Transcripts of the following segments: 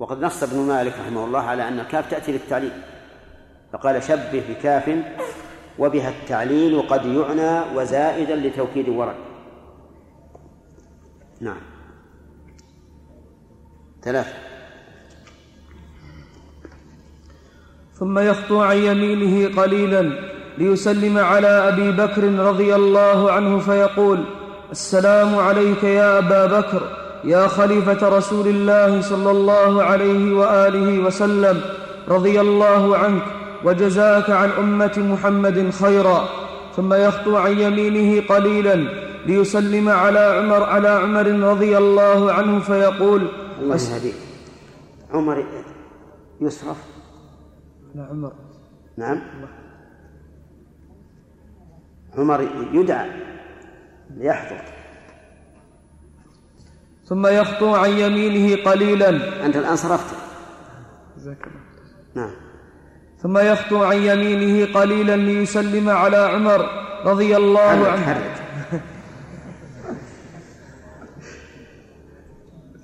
وقد نص ابن مالك رحمه الله على أن الكاف تأتي للتعليل. فقال شبه بكاف وبها التعليل قد يعنى وزائدا لتوكيد ورد نعم. ثلاثة. ثم يخطو عن يمينه قليلا ليسلم على أبي بكر رضي الله عنه فيقول السلام عليك يا أبا بكر. يا خليفة رسول الله صلى الله عليه وآله وسلم رضي الله عنك وجزاك عن أمة محمد خيرا. ثم يخطو عن يمينه قليلا ليسلم على عمر على عمر رضي الله عنه فيقول يهديك عمر يصرف. على عمر. نعم. عمر يدعى ليحضر ثم يخطو عن يمينه قليلا. أنت الآن صرفت. جزاك الله نعم. ثم يخطو عن يمينه قليلا ليسلم على عمر رضي الله حرك عنه. حرك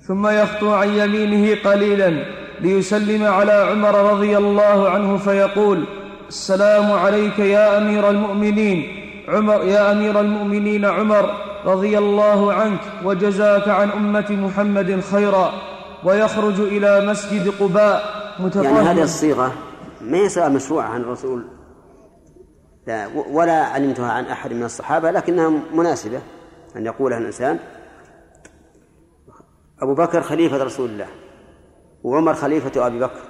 ثم يخطو عن يمينه قليلا ليسلم على عمر رضي الله عنه فيقول السلام عليك يا أمير المؤمنين. عمر يا أمير المؤمنين عمر. رضي الله عنك وجزاك عن أمة محمد خيرا ويخرج إلى مسجد قباء يعني متطهرا هذه الصيغة ما يصير مشروعة عن الرسول لا ولا علمتها عن أحد من الصحابة لكنها مناسبة أن يقولها الإنسان أبو بكر خليفة رسول الله وعمر خليفة أبي بكر.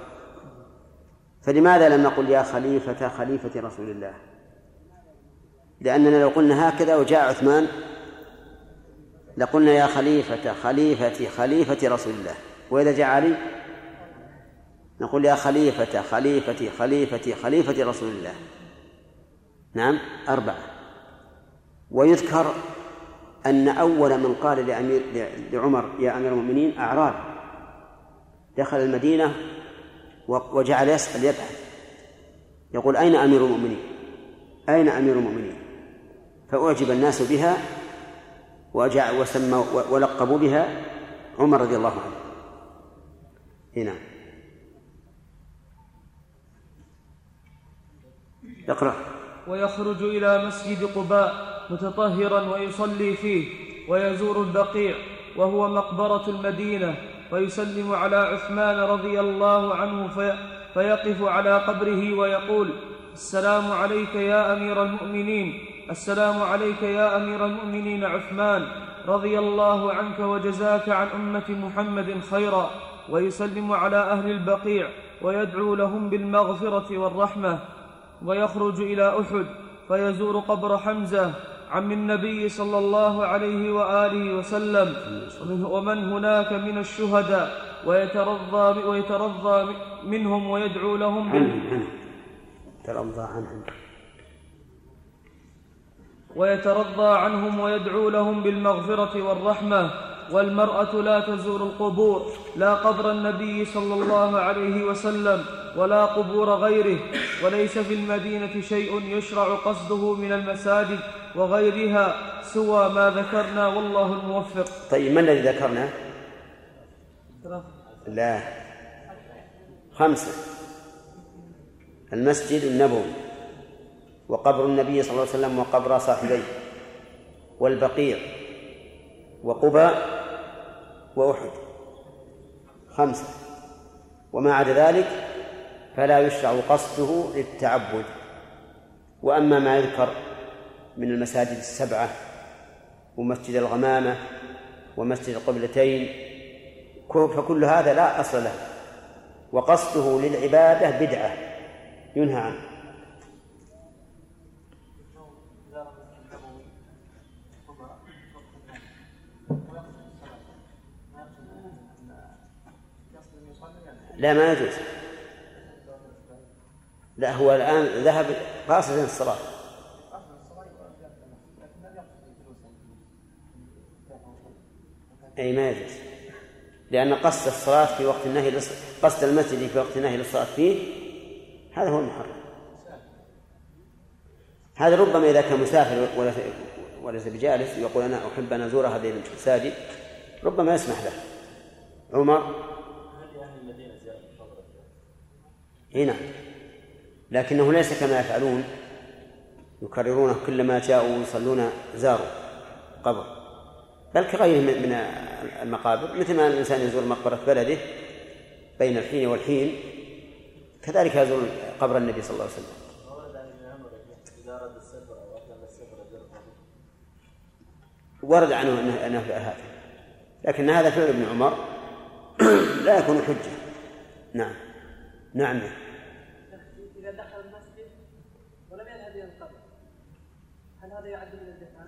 فلماذا لم نقل يا خليفة خليفة رسول الله؟ لأننا لو قلنا هكذا وجاء عثمان لقلنا يا خليفة خليفة خليفة رسول الله. وإذا جاء علي؟ نقول يا خليفة خليفتي خليفتي خليفة رسول الله. نعم أربعة. ويذكر أن أول من قال لأمير لعمر يا أمير المؤمنين أعرابي دخل المدينة وجعل يسأل يبحث يقول أين أمير المؤمنين؟ أين أمير المؤمنين؟ فأعجب الناس بها وجع وسموا ولقبوا بها عمر رضي الله عنه. هنا اقرأ. ويخرج إلى مسجد قباء متطهرا ويصلي فيه ويزور البقيع وهو مقبرة المدينة ويسلم على عثمان رضي الله عنه في فيقف على قبره ويقول السلام عليك يا أمير المؤمنين. السلام عليك يا أمير المؤمنين عثمان رضي الله عنك وجزاك عن أمة محمد خيرا ويسلم على أهل البقيع ويدعو لهم بالمغفرة والرحمة ويخرج إلى أحد فيزور قبر حمزة عم النبي صلى الله عليه وآله وسلم ومن- هناك من الشهداء ويترضى ويترضى منهم ويدعو لهم عنهم عنهم ترضى عنهم. ويترضى عنهم ويدعو لهم بالمغفرة والرحمة والمرأة لا تزور القبور لا قبر النبي صلى الله عليه وسلم ولا قبور غيره. وليس في المدينة شيء يشرع قصده من المساجد وغيرها سوى ما ذكرنا والله الموفق. طيب ما الذي ذكرنا؟ لا. خمسة. المسجد النبوي. وقبر النبي صلى الله عليه وسلم وقبر صاحبيه والبقيع وقباء وأحد خمسة. وما عدا ذلك فلا يشرع قصده للتعبد. وأما ما يذكر من المساجد السبعة ومسجد الغمامة ومسجد القبلتين فكل هذا لا أصل له. وقصده للعبادة بدعة ينهى عنه. لا ما يجوز. لا هو الآن ذهب قاصدا الصلاة أي ما يجوز. لأن قصد الصلاة في وقت النهي للص- قصد المسجد في وقت النهي للصلاة فيه هذا هو المحرم. هذا ربما إذا كان مسافر وليس وليس بجالس يقول أنا أحب أن أزور هذه المساجد ربما يسمح له. عمر إي نعم. لكنه ليس كما يفعلون يكررونه كلما جاءوا يصلون زاروا قبر. بل كغيره من المقابر مثل ما الإنسان يزور مقبرة بلده بين الحين والحين كذلك يزور قبر النبي صلى الله عليه وسلم. ورد عنه انه أنه هذا. لكن هذا فعل ابن عمر لا يكون حجة. نعم. نعم اذا دخل المسجد ولم يذهب إلى القبر هل هذا يعد من الدفاع؟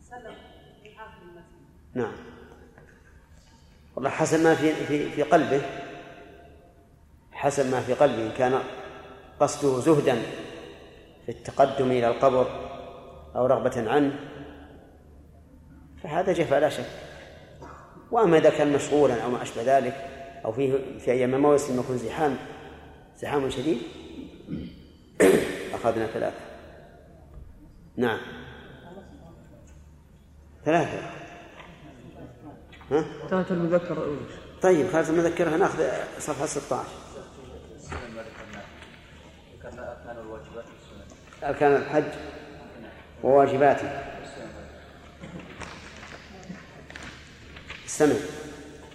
سلم اخر المسجد. نعم. والله حسب ما في في في قلبه. حسب ما في قلبه. إن كان قصده زهدا في التقدم إلى القبر أو رغبة عنه فهذا جفا لا شك. وأما إذا كان مشغولا أو ما أشبه ذلك أو فيه في أيام موسم يكون زحام زحام شديد أخذنا ثلاثة. نعم. ثلاثة. ها؟ ثلاثة المذكرة الأولى طيب خلاص المذكرة ناخذ صفحة 16 أركان الحج وواجباته. استمع.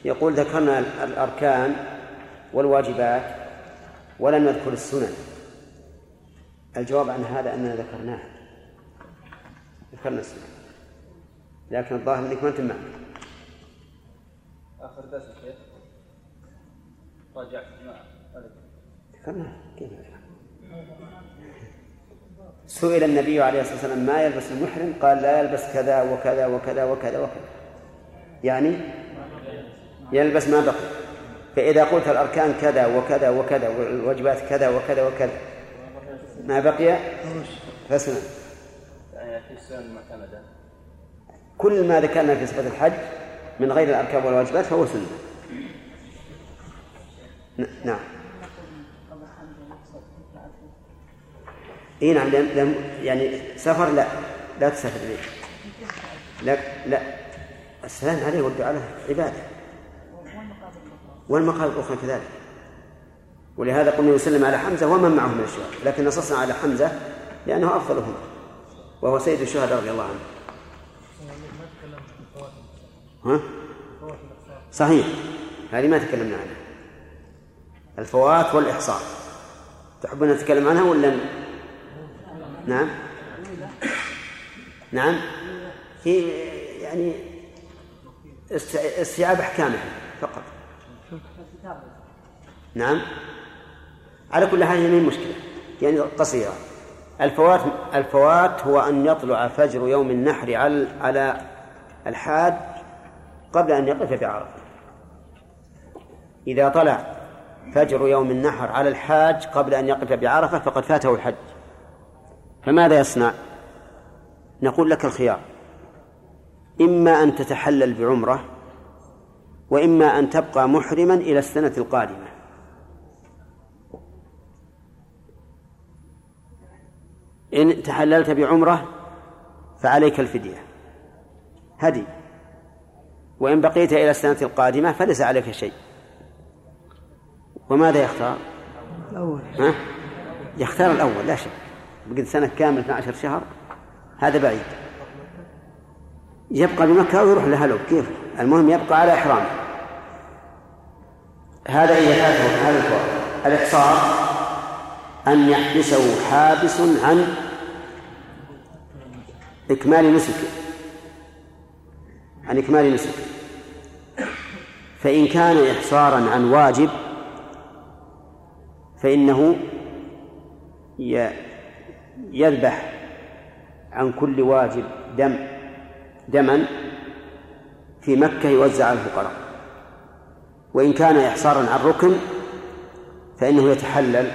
يقول ذكرنا الأركان والواجبات ولم نذكر السنن. الجواب عن هذا أننا ذكرناها. ذكرنا السنن لكن الظاهر أنك ما أنت آخر درس الشيخ راجعت ذكرناها كيف سئل النبي عليه الصلاة والسلام ما يلبس المحرم؟ قال لا يلبس كذا وكذا وكذا وكذا وكذا. يعني يلبس ما بقي. فإذا قلت الأركان كذا وكذا وكذا والواجبات كذا وكذا وكذا ما بقي؟ يعني كل ما ذكرنا في صفة الحج من غير الأركان والواجبات فهو سنة. نعم. إي نعم لم يعني سفر لا لا تسافر لا لا. السلام عليه والدعاء له عبادة. والمقام الأخرى كذلك. ولهذا قلنا يسلم على حمزة ومن معه من الشهداء لكن نصصنا على حمزة لأنه أفضلهم. وهو سيد الشهداء رضي الله عنه. ها؟ صحيح. هذه ما تكلمنا عنها. الفوات والإحصاء. تحبون نتكلم عنها ولا نعم؟ نعم. هي يعني استيعاب أحكامها فقط. نعم. على كل حال هي مشكلة. يعني قصيرة. الفوات الفوات هو أن يطلع فجر يوم النحر على على الحاج قبل أن يقف بعرفة إذا طلع فجر يوم النحر على الحاج قبل أن يقف بعرفة فقد فاته الحج. فماذا يصنع؟ نقول لك الخيار. إما أن تتحلل بعمرة وإما أن تبقى محرما إلى السنة القادمة. إن تحللت بعمرة فعليك الفدية. هدي. وإن بقيت إلى السنة القادمة فليس عليك شيء. وماذا يختار؟ الأول. ها؟ يختار الأول لا شك. بقد سنة كاملة 12 شهر هذا بعيد. يبقى بمكة أو يروح لهلو كيف؟ المهم يبقى على إحرامه. هذا إذا فاته هذا الفوائد الإحصار أن يحبسه حابس عن إكمال نسكه عن إكمال نسكه فإن كان إحصارا عن واجب فإنه يذبح عن كل واجب دم دما في مكة يوزع على الفقراء. وإن كان إحصارا عن ركن فإنه يتحلل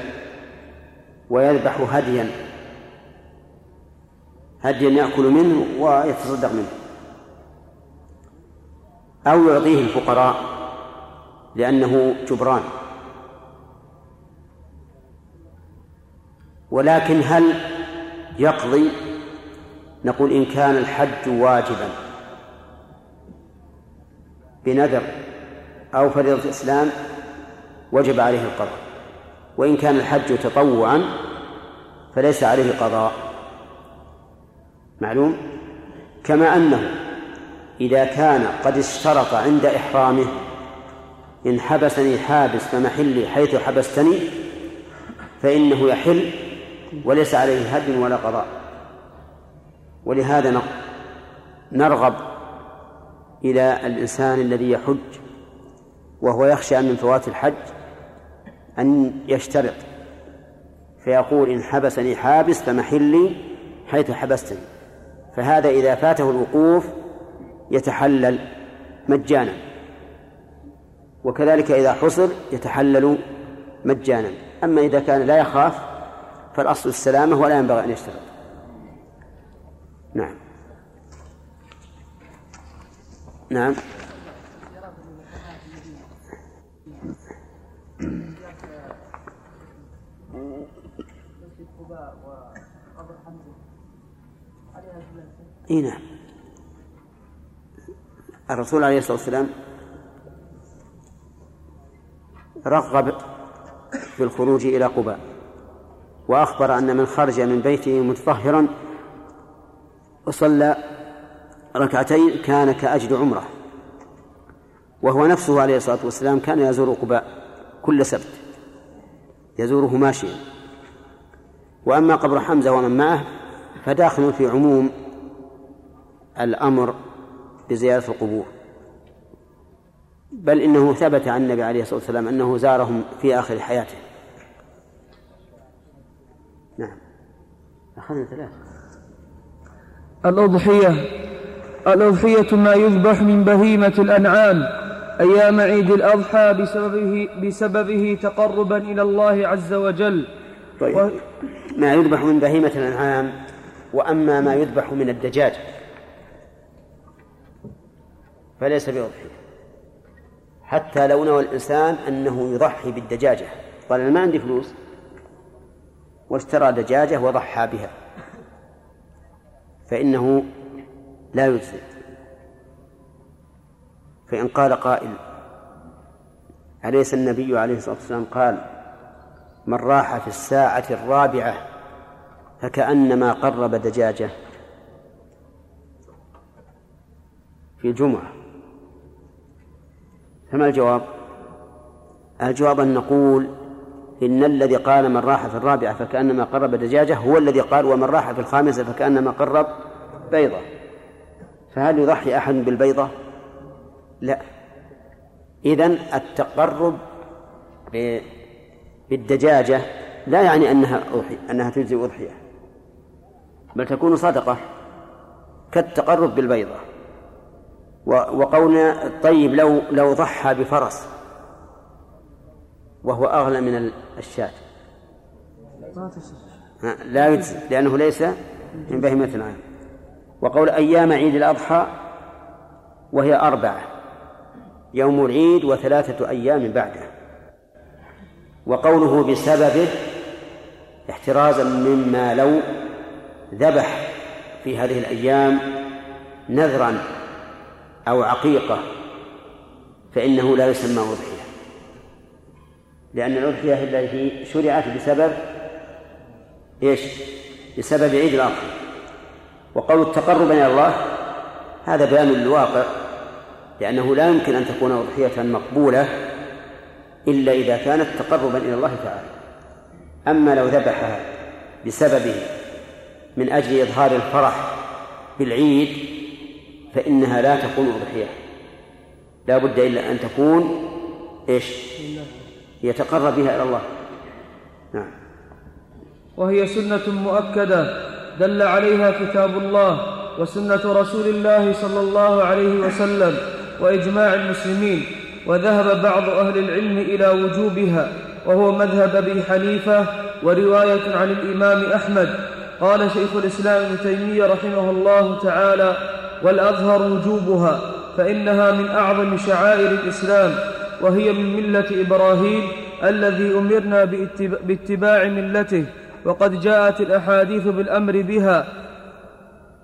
ويذبح هديا. هديا يأكل منه ويتصدق منه. أو يعطيه الفقراء لأنه جبران. ولكن هل يقضي؟ نقول إن كان الحج واجبا. بنذر أو فريضة إسلام وجب عليه القضاء. وإن كان الحج تطوعا فليس عليه قضاء. معلوم؟ كما أنه إذا كان قد اشترط عند إحرامه إن حبسني حابس فمحلي حيث حبستني فإنه يحل وليس عليه هد ولا قضاء. ولهذا نرغب إلى الإنسان الذي يحج وهو يخشى من فوات الحج أن يشترط فيقول إن حبسني حابس فمحلي حيث حبستني. فهذا إذا فاته الوقوف يتحلل مجانا. وكذلك إذا حصر يتحلل مجانا. أما إذا كان لا يخاف فالأصل السلامة ولا ينبغي أن يشترط. نعم. نعم. إي نعم. الرسول عليه الصلاة والسلام رغب في الخروج إلى قباء وأخبر أن من خرج من بيته متطهرا وصلى ركعتين كان كاجر عمرة وهو نفسه عليه الصلاة والسلام كان يزور قباء كل سبت يزوره ماشيا. وأما قبر حمزة ومن معه فداخل في عموم الأمر بزيارة القبور. بل إنه ثبت عن النبي عليه الصلاة والسلام أنه زارهم في آخر حياته. نعم. أخذنا ثلاثة. الأضحية. الأضحية ما يذبح من بهيمة الأنعام أيام عيد الأضحى بسببه, بسببه تقربا إلى الله عز وجل. طيب. و... ما يذبح من بهيمة الأنعام وأما ما يذبح من الدجاج. فليس بأضحية حتى لو نوى الإنسان أنه يضحي بالدجاجة. قال أنا ما عندي فلوس. واشترى دجاجة وضحى بها. فإنه لا يجزي. فإن قال قائل أليس النبي عليه الصلاة والسلام قال من راح في الساعة الرابعة فكأنما قرب دجاجة في الجمعة فما الجواب؟ الجواب أن نقول إن الذي قال من راح في الرابعة فكأنما قرب دجاجة هو الذي قال ومن راح في الخامسة فكأنما قرب بيضة. فهل يضحي أحد بالبيضة؟ لا. إذن التقرب بالدجاجة لا يعني أنها أضحي أنها تجزي أضحية بل تكون صدقة كالتقرب بالبيضة. وقولنا طيب لو لو ضحى بفرس وهو أغلى من الشاة. لا يجزي لأنه ليس من بهيمة العام وقول أيام عيد الأضحى وهي أربعة يوم العيد وثلاثة أيام بعده. وقوله بسببه احترازا مما لو ذبح في هذه الأيام نذرا أو عقيقة فإنه لا يسمى أضحية. لأن الأضحية التي شرعت بسبب إيش؟ بسبب عيد الأضحى وقول التقرب إلى الله هذا بيان للواقع لأنه لا يمكن أن تكون أضحية مقبولة إلا إذا كانت تقربا إلى الله تعالى. أما لو ذبحها بسببه من أجل إظهار الفرح بالعيد فإنها لا تكون أضحية. لا بد إلا أن تكون إيش؟ يتقرب بها إلى الله. نعم. وهي سنة مؤكدة. دل عليها كتاب الله وسنة رسول الله صلى الله عليه وسلم وإجماع المسلمين. وذهب بعض أهل العلم إلى وجوبها. وهو مذهب أبي حنيفة ورواية عن الإمام أحمد. قال شيخ الإسلام ابن تيمية رحمه الله تعالى والأظهر وجوبها فإنها من أعظم شعائر الإسلام وهي من ملة إبراهيم الذي أمرنا باتباع ملته وقد جاءت الأحاديث بالأمر بها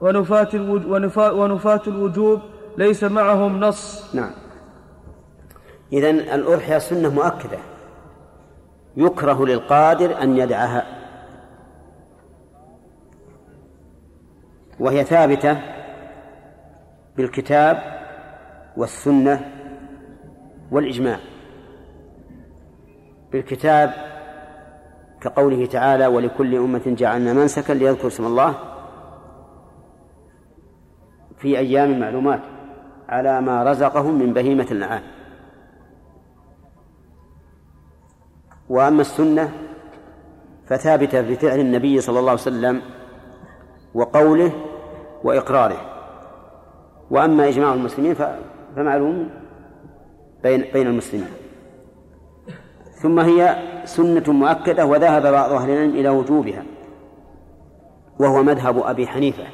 ونفاة, ونفاة الوجوب ليس معهم نص. نعم. إذن الأضحية سنة مؤكدة. يكره للقادر أن يدعها. وهي ثابتة بالكتاب والسنة والإجماع. بالكتاب كقوله تعالى ولكل أمة جعلنا منسكا ليذكر اسم الله في أيام معلومات على ما رزقهم من بهيمة الأنعام وأما السنة فثابتة بفعل النبي صلى الله عليه وسلم وقوله وإقراره. وأما إجماع المسلمين فمعلوم بين بين المسلمين. ثم هي سنة مؤكدة وذهب بعض أهل العلم إلى وجوبها وهو مذهب أبي حنيفة.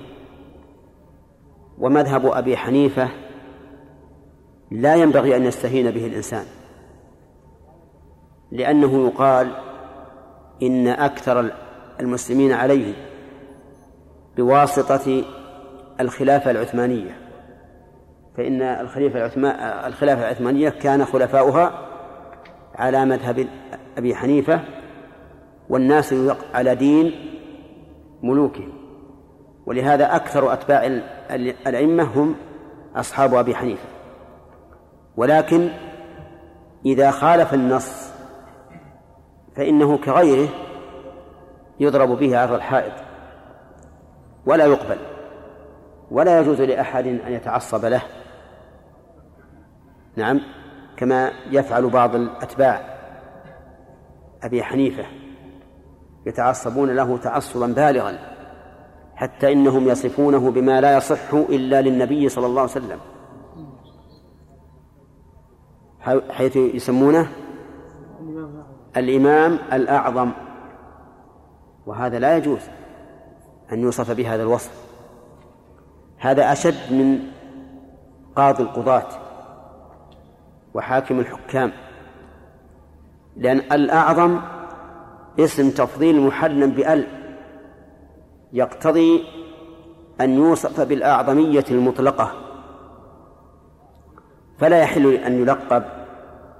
ومذهب أبي حنيفة لا ينبغي أن يستهين به الإنسان لأنه يقال إن أكثر المسلمين عليه بواسطة الخلافة العثمانية. فإن الخليفة العثمان الخلافة العثمانية كان خلفاؤها على مذهب أبي حنيفة والناس على دين ملوكهم. ولهذا أكثر أتباع الأئمة هم أصحاب أبي حنيفة. ولكن إذا خالف النص فإنه كغيره يضرب به عرض الحائط. ولا يقبل ولا يجوز لأحد أن يتعصب له. نعم كما يفعل بعض الأتباع. أبي حنيفة يتعصبون له تعصبا بالغا حتى إنهم يصفونه بما لا يصح إلا للنبي صلى الله عليه وسلم. حيث يسمونه الإمام الأعظم. وهذا لا يجوز أن يوصف بهذا الوصف. هذا أشد من قاضي القضاة. وحاكم الحكام. لأن الأعظم اسم تفضيل محل بأل يقتضي أن يوصف بالأعظمية المطلقة. فلا يحل أن يلقب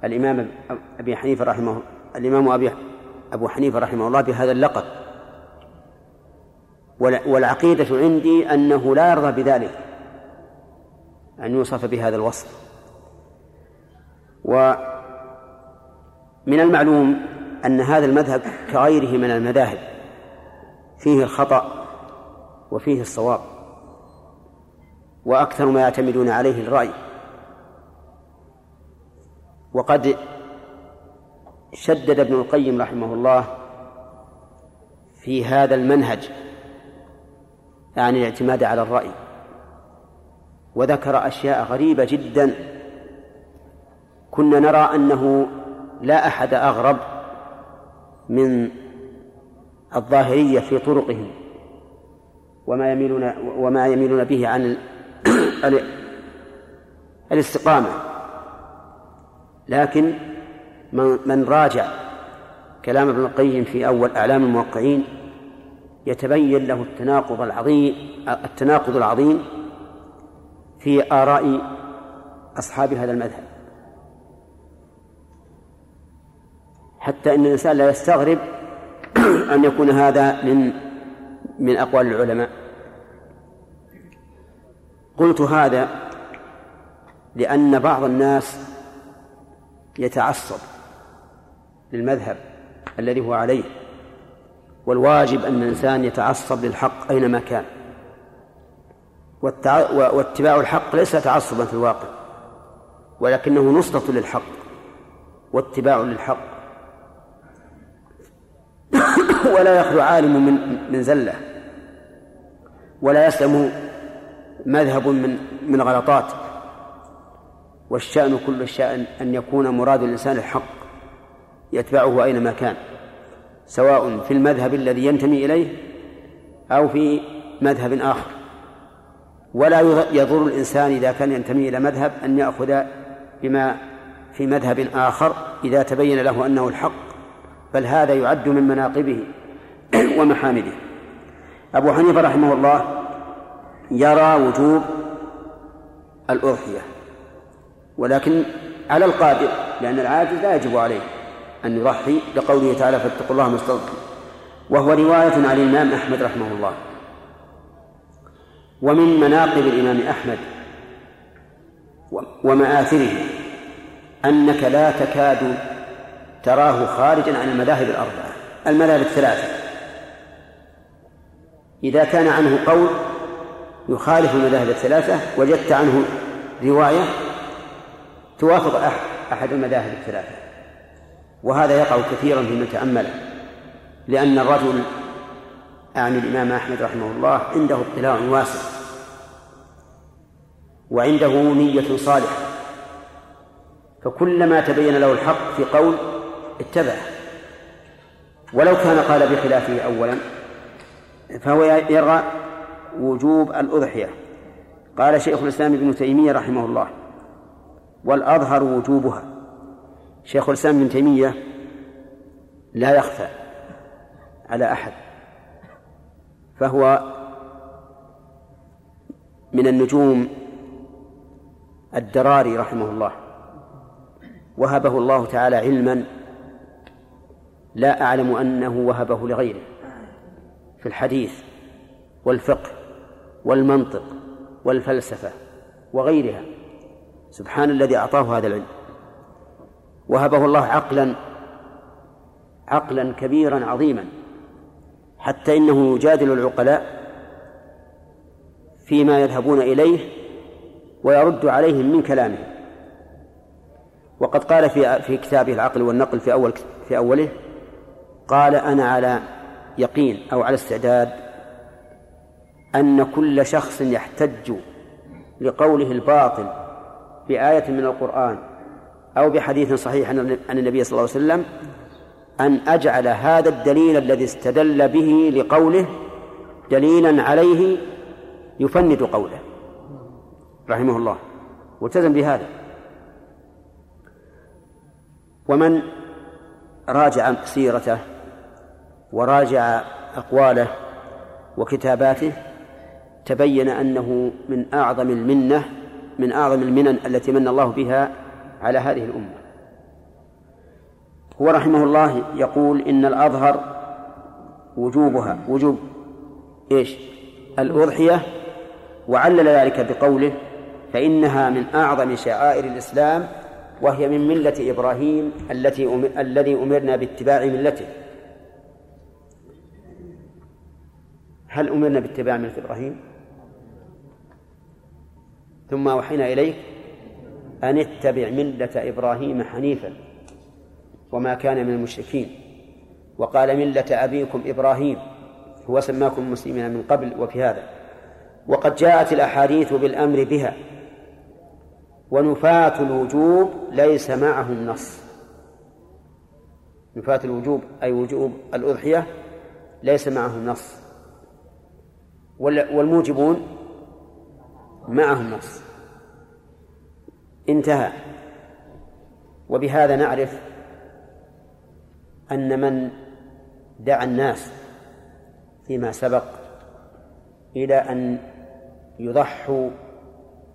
الإمام أبي حنيفة رحمه الإمام أبي أبو حنيفة رحمه الله بهذا اللقب. والعقيدة عندي أنه لا يرضى بذلك أن يوصف بهذا الوصف. ومن المعلوم أن هذا المذهب كغيره من المذاهب فيه الخطأ وفيه الصواب وأكثر ما يعتمدون عليه الرأي. وقد شدد ابن القيم رحمه الله في هذا المنهج يعني الاعتماد على الرأي وذكر أشياء غريبة جدا. كنا نرى أنه لا أحد أغرب من الظاهرية في طرقهم وما يميلون وما يميلون به عن الاستقامة. لكن من راجع كلام ابن القيم في أول أعلام الموقعين يتبين له التناقض العظيم التناقض العظيم في آراء أصحاب هذا المذهب. حتى إن الإنسان لا يستغرب أن يكون هذا من من أقوال العلماء. قلت هذا لأن بعض الناس يتعصب للمذهب الذي هو عليه والواجب أن الإنسان يتعصب للحق أينما كان. واتباع الحق ليس تعصبا في الواقع ولكنه نصرة للحق واتباع للحق. ولا يخلو عالم من من زلة. ولا يسلم مذهب من من غلطات. والشأن كل الشأن أن يكون مراد الإنسان الحق يتبعه أينما كان سواء في المذهب الذي ينتمي إليه أو في مذهب آخر. ولا يضر الإنسان إذا كان ينتمي إلى مذهب أن يأخذ بما في مذهب آخر إذا تبين له أنه الحق. بل هذا يعد من مناقبه ومحامده. أبو حنيفة رحمه الله يرى وجوب الأضحية ولكن على القادر لأن العاجز لا يجب عليه أن يضحي لقوله تعالى فاتقوا الله ما وهو رواية عن الإمام أحمد رحمه الله. ومن مناقب الإمام أحمد ومآثره أنك لا تكاد تراه خارجا عن المذاهب الأربعة. المذاهب الثلاثة. إذا كان عنه قول يخالف المذاهب الثلاثة وجدت عنه رواية توافق أحد المذاهب الثلاثة. وهذا يقع كثيرا في من لأن الرجل أعني الإمام أحمد رحمه الله عنده اطلاع واسع. وعنده نية صالحة. فكلما تبين له الحق في قول اتبعه. ولو كان قال بخلافه أولا فهو يرى وجوب الأضحية. قال شيخ الإسلام ابن تيمية رحمه الله والأظهر وجوبها. شيخ الإسلام ابن تيمية لا يخفى على أحد فهو من النجوم الدراري رحمه الله. وهبه الله تعالى علما لا أعلم أنه وهبه لغيره في الحديث والفقه والمنطق والفلسفة وغيرها. سبحان الذي أعطاه هذا العلم. وهبه الله عقلا عقلا كبيرا عظيما. حتى إنه يجادل العقلاء فيما يذهبون إليه ويرد عليهم من كلامه وقد قال في في كتابه العقل والنقل في أول في أوله قال أنا على يقين أو على استعداد أن كل شخص يحتج لقوله الباطل بآية من القرآن أو بحديث صحيح عن النبي صلى الله عليه وسلم أن أجعل هذا الدليل الذي استدل به لقوله دليلا عليه يفند قوله. رحمه الله. والتزم بهذا. ومن راجع سيرته وراجع أقواله وكتاباته تبين أنه من أعظم المنة من أعظم المنن التي من الله بها على هذه الأمة. هو رحمه الله يقول إن الأظهر وجوبها وجوب إيش؟ الأضحية. وعلل ذلك بقوله فإنها من أعظم شعائر الإسلام وهي من ملة إبراهيم التي أمر الذي أمرنا باتباع ملته. هل أمرنا باتباع ملة إبراهيم؟ ثم أوحينا إليك أن اتبع ملة إبراهيم حنيفا وما كان من المشركين. وقال ملة أبيكم إبراهيم هو سماكم مسلمين من قبل وفي هذا وقد جاءت الأحاديث بالأمر بها ونفاة الوجوب ليس معهم نص. نفاة الوجوب أي وجوب الأضحية ليس معهم نص. والموجبون معهم نص. انتهى. وبهذا نعرف أن من دعا الناس فيما سبق إلى أن يضحوا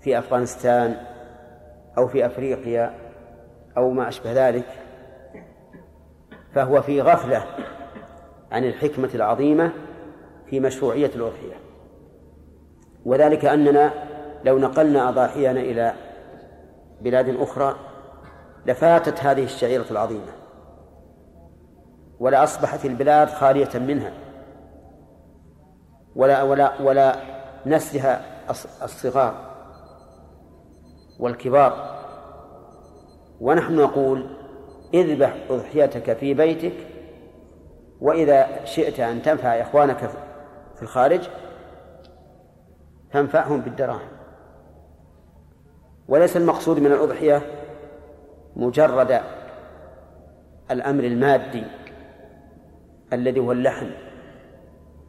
في أفغانستان أو في أفريقيا أو ما أشبه ذلك فهو في غفلة عن الحكمة العظيمة في مشروعية الأضحية. وذلك أننا لو نقلنا أضاحينا إلى بلاد أخرى لفاتت هذه الشعيرة العظيمة ولأصبحت البلاد خالية منها ولا ولا ولا نسلها الصغار والكبار. ونحن نقول اذبح أضحيتك في بيتك وإذا شئت أن تنفع إخوانك في الخارج تنفعهم بالدراهم. وليس المقصود من الأضحية مجرد الأمر المادي الذي هو اللحم.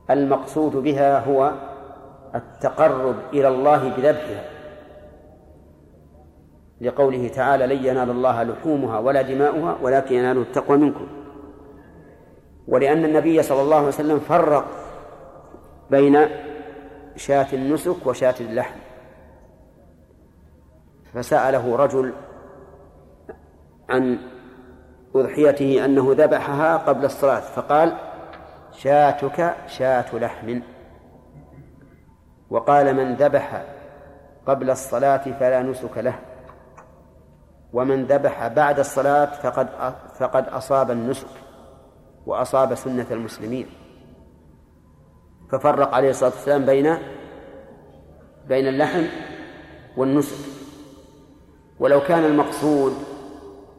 المقصود بها هو التقرب إلى الله بذبحها. لقوله تعالى لن ينال الله لحومها ولا دماؤها ولكن يناله التقوى منكم. ولأن النبي صلى الله عليه وسلم فرق بين شاة النسك وشاة اللحم. فسأله رجل عن أضحيته أنه ذبحها قبل الصلاة فقال شاتك شاة لحم. وقال من ذبح قبل الصلاة فلا نسك له. ومن ذبح بعد الصلاة فقد فقد أصاب النسك وأصاب سنة المسلمين. ففرق عليه الصلاة والسلام بين بين اللحم والنسك. ولو كان المقصود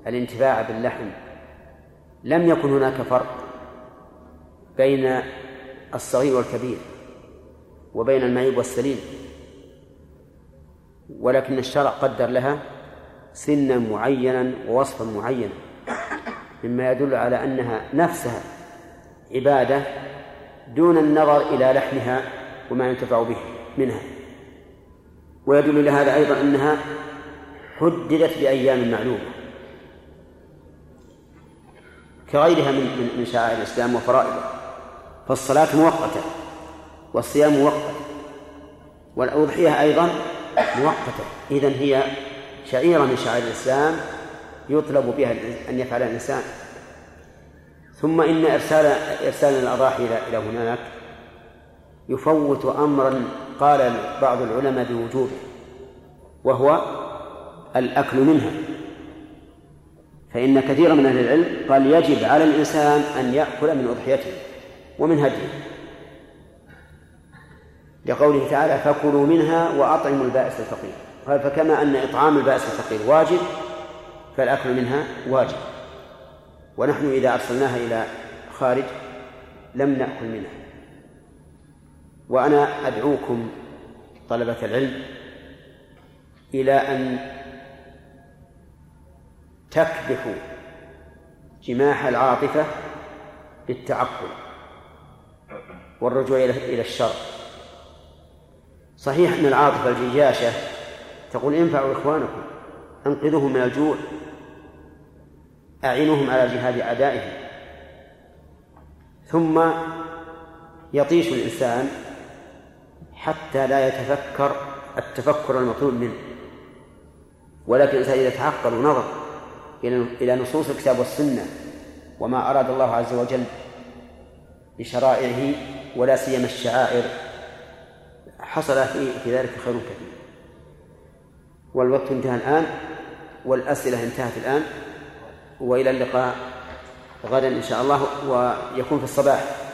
الانتفاع باللحم لم يكن هناك فرق بين الصغير والكبير وبين المعيب والسليم. ولكن الشرع قدر لها سنا معينا ووصفا معينا مما يدل على أنها نفسها عبادة دون النظر إلى لحمها وما ينتفع به منها. ويدل لهذا أيضا أنها حددت بأيام معلومة. كغيرها من من شعائر الإسلام وفرائضه. فالصلاة مؤقتة والصيام مؤقت. والأضحية أيضا مؤقتة. اذا هي شعيرة من شعائر الإسلام يطلب بها أن يفعل الإنسان. ثم إن إرسال إرسال الأضاحي إلى هناك يفوت أمرا قال بعض العلماء بوجوبه وهو الأكل منها. فإن كثيرا من أهل العلم قال يجب على الإنسان أن يأكل من أضحيته ومن هديه. لقوله تعالى فكلوا منها وأطعموا البائس الفقير قال فكما أن إطعام البائس الفقير واجب فالأكل منها واجب ونحن إذا أرسلناها إلى خارج لم نأكل منها. وأنا أدعوكم طلبة العلم إلى أن تكبحوا جماح العاطفة بالتعقل والرجوع إلى الشر. صحيح أن العاطفة الجياشة تقول انفعوا إخوانكم أنقذوهم من الجوع أعينوهم على جهاد أعدائهم. ثم يطيش الإنسان حتى لا يتفكر التفكر المطلوب منه. ولكن الإنسان إذا تعقل ونظر إلى نصوص الكتاب والسنة وما أراد الله عز وجل بشرائعه ولا سيما الشعائر حصل في ذلك خير كثير. والوقت انتهى الآن والأسئلة انتهت الآن. وإلى اللقاء. غدا إن شاء الله ويكون في الصباح.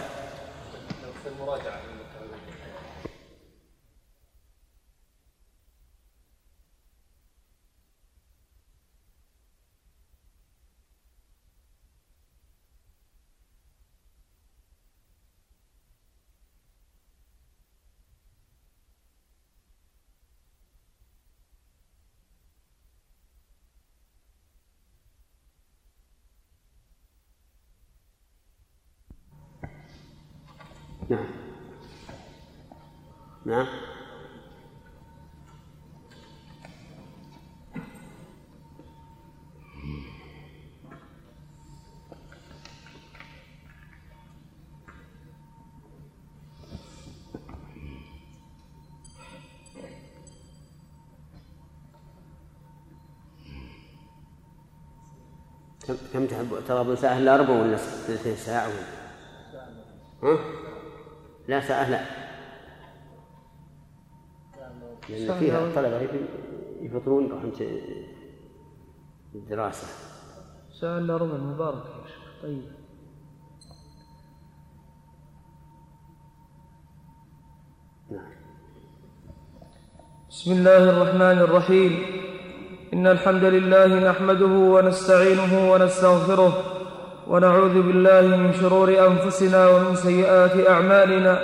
نعم. نعم. كم تحب ترى ساعة إلا ربع ولا ساعة ولا؟ ها؟ لا ساعة لا لأن فيها الطلبة يفطرون يروحون الدراسة ساعة إلا ربع مبارك يا شيخ. طيب. نعم. بسم الله الرحمن الرحيم. إن الحمد لله نحمده ونستعينه ونستغفره ونعوذ بالله من شرور أنفسنا ومن سيئات أعمالنا.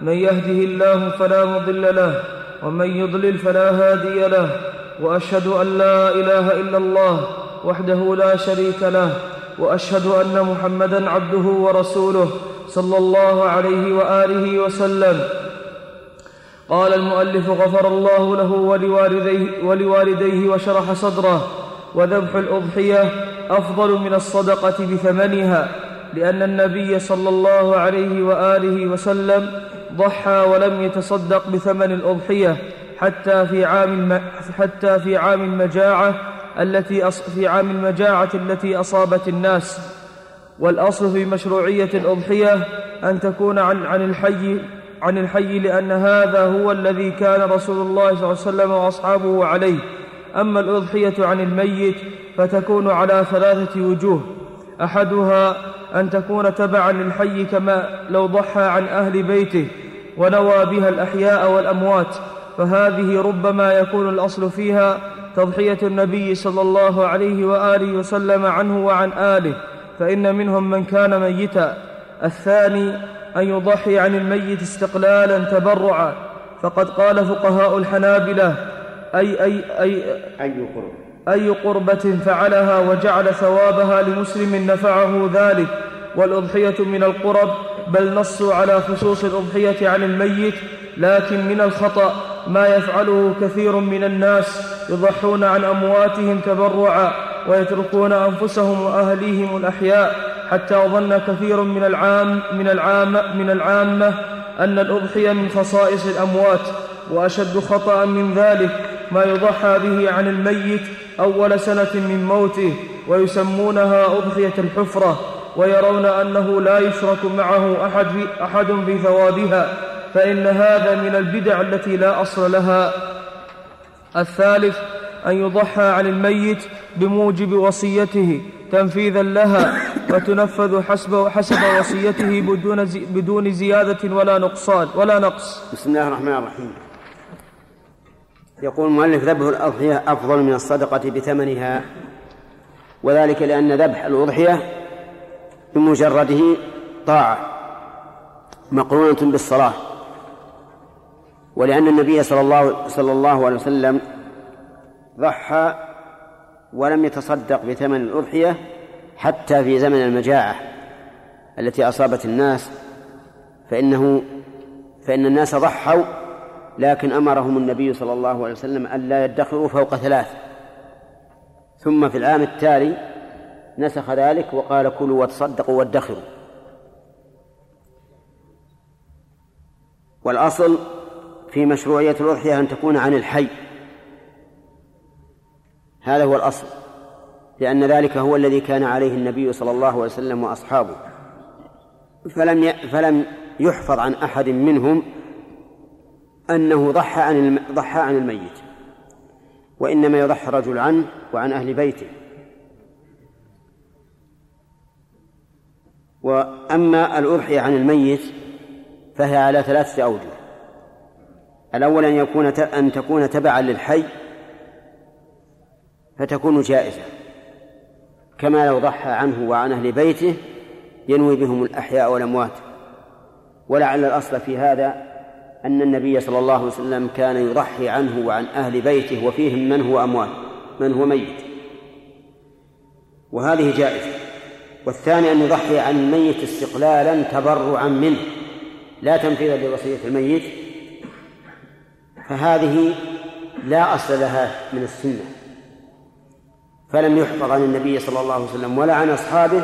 من يهده الله فلا مضل له ومن يضلل فلا هادي له. وأشهد أن لا إله إلا الله وحده لا شريك له. وأشهد أن محمدا عبده ورسوله صلى الله عليه وآله وسلم. قال المؤلف غفر الله له ولوالديه, ولوالديه وشرح صدره وذبح الأضحية أفضل من الصدقة بثمنها لأن النبي صلى الله عليه وآله وسلم ضحى ولم يتصدق بثمن الأضحية حتى في عام حتى في عام المجاعة التي في عام المجاعة التي أصابت الناس. والأصل في مشروعية الأضحية أن تكون عن, عن الحي عن الحي لأن هذا هو الذي كان رسول الله صلى الله عليه وسلم وأصحابه عليه. أما الأضحية عن الميت فتكون على ثلاثة وجوه. أحدها أن تكون تبعا للحي كما لو ضحى عن أهل بيته ونوى بها الأحياء والأموات. فهذه ربما يكون الأصل فيها تضحية النبي صلى الله عليه وآله وسلم عنه وعن آله. فإن منهم من كان ميتا. الثاني أن يضحي عن الميت استقلالا تبرعا. فقد قال فقهاء الحنابلة أي أي أي أي قرب. أي قربة فعلها وجعل ثوابها لمسلم نفعه ذلك والأضحية من القرب بل نصوا على خصوص الأضحية عن الميت لكن من الخطأ ما يفعله كثير من الناس يضحون عن أمواتهم تبرعا ويتركون أنفسهم وأهليهم الأحياء حتى ظن كثير من العام من العامة من العامة أن الأضحية من خصائص الأموات وأشد خطأ من ذلك. ما يضحى به عن الميت أول سنة من موته ويسمونها أضحية الحفرة ويرون أنه لا يشرك معه أحد في, أحد في ثوابها فإن هذا من البدع التي لا أصل لها الثالث أن يضحى عن الميت بموجب وصيته تنفيذا لها وتنفذ حسب حسب وصيته بدون بدون زيادة ولا نقصان ولا نقص. بسم الله الرحمن الرحيم. يقول المؤلف ذبح الأضحية أفضل من الصدقة بثمنها وذلك لأن ذبح الأضحية بمجرده طاعة مقرونة بالصلاة ولأن النبي صلى الله صلى الله عليه وسلم ضحى ولم يتصدق بثمن الأضحية حتى في زمن المجاعة التي أصابت الناس فإنه فإن الناس ضحوا لكن أمرهم النبي صلى الله عليه وسلم أن لا يدخروا فوق ثلاث. ثم في العام التالي نسخ ذلك وقال كلوا وتصدقوا وادخروا. والأصل في مشروعية الأضحية أن تكون عن الحي. هذا هو الأصل. لأن ذلك هو الذي كان عليه النبي صلى الله عليه وسلم وأصحابه. فلم فلم يحفظ عن أحد منهم أنه ضحى عن ضحى عن الميت وإنما يضحي الرجل عنه وعن أهل بيته. وأما الأضحية عن الميت فهي على ثلاثة أوجه. الأول أن يكون أن تكون تبعا للحي فتكون جائزة كما لو ضحى عنه وعن أهل بيته ينوي بهم الأحياء والأموات. ولعل الأصل في هذا أن النبي صلى الله عليه وسلم كان يضحي عنه وعن أهل بيته وفيهم من هو أموات من هو ميت. وهذه جائزة. والثاني أن يضحي عن الميت استقلالا تبرعا منه لا تنفيذا لوصية الميت. فهذه لا أصل لها من السنة. فلم يحفظ عن النبي صلى الله عليه وسلم ولا عن أصحابه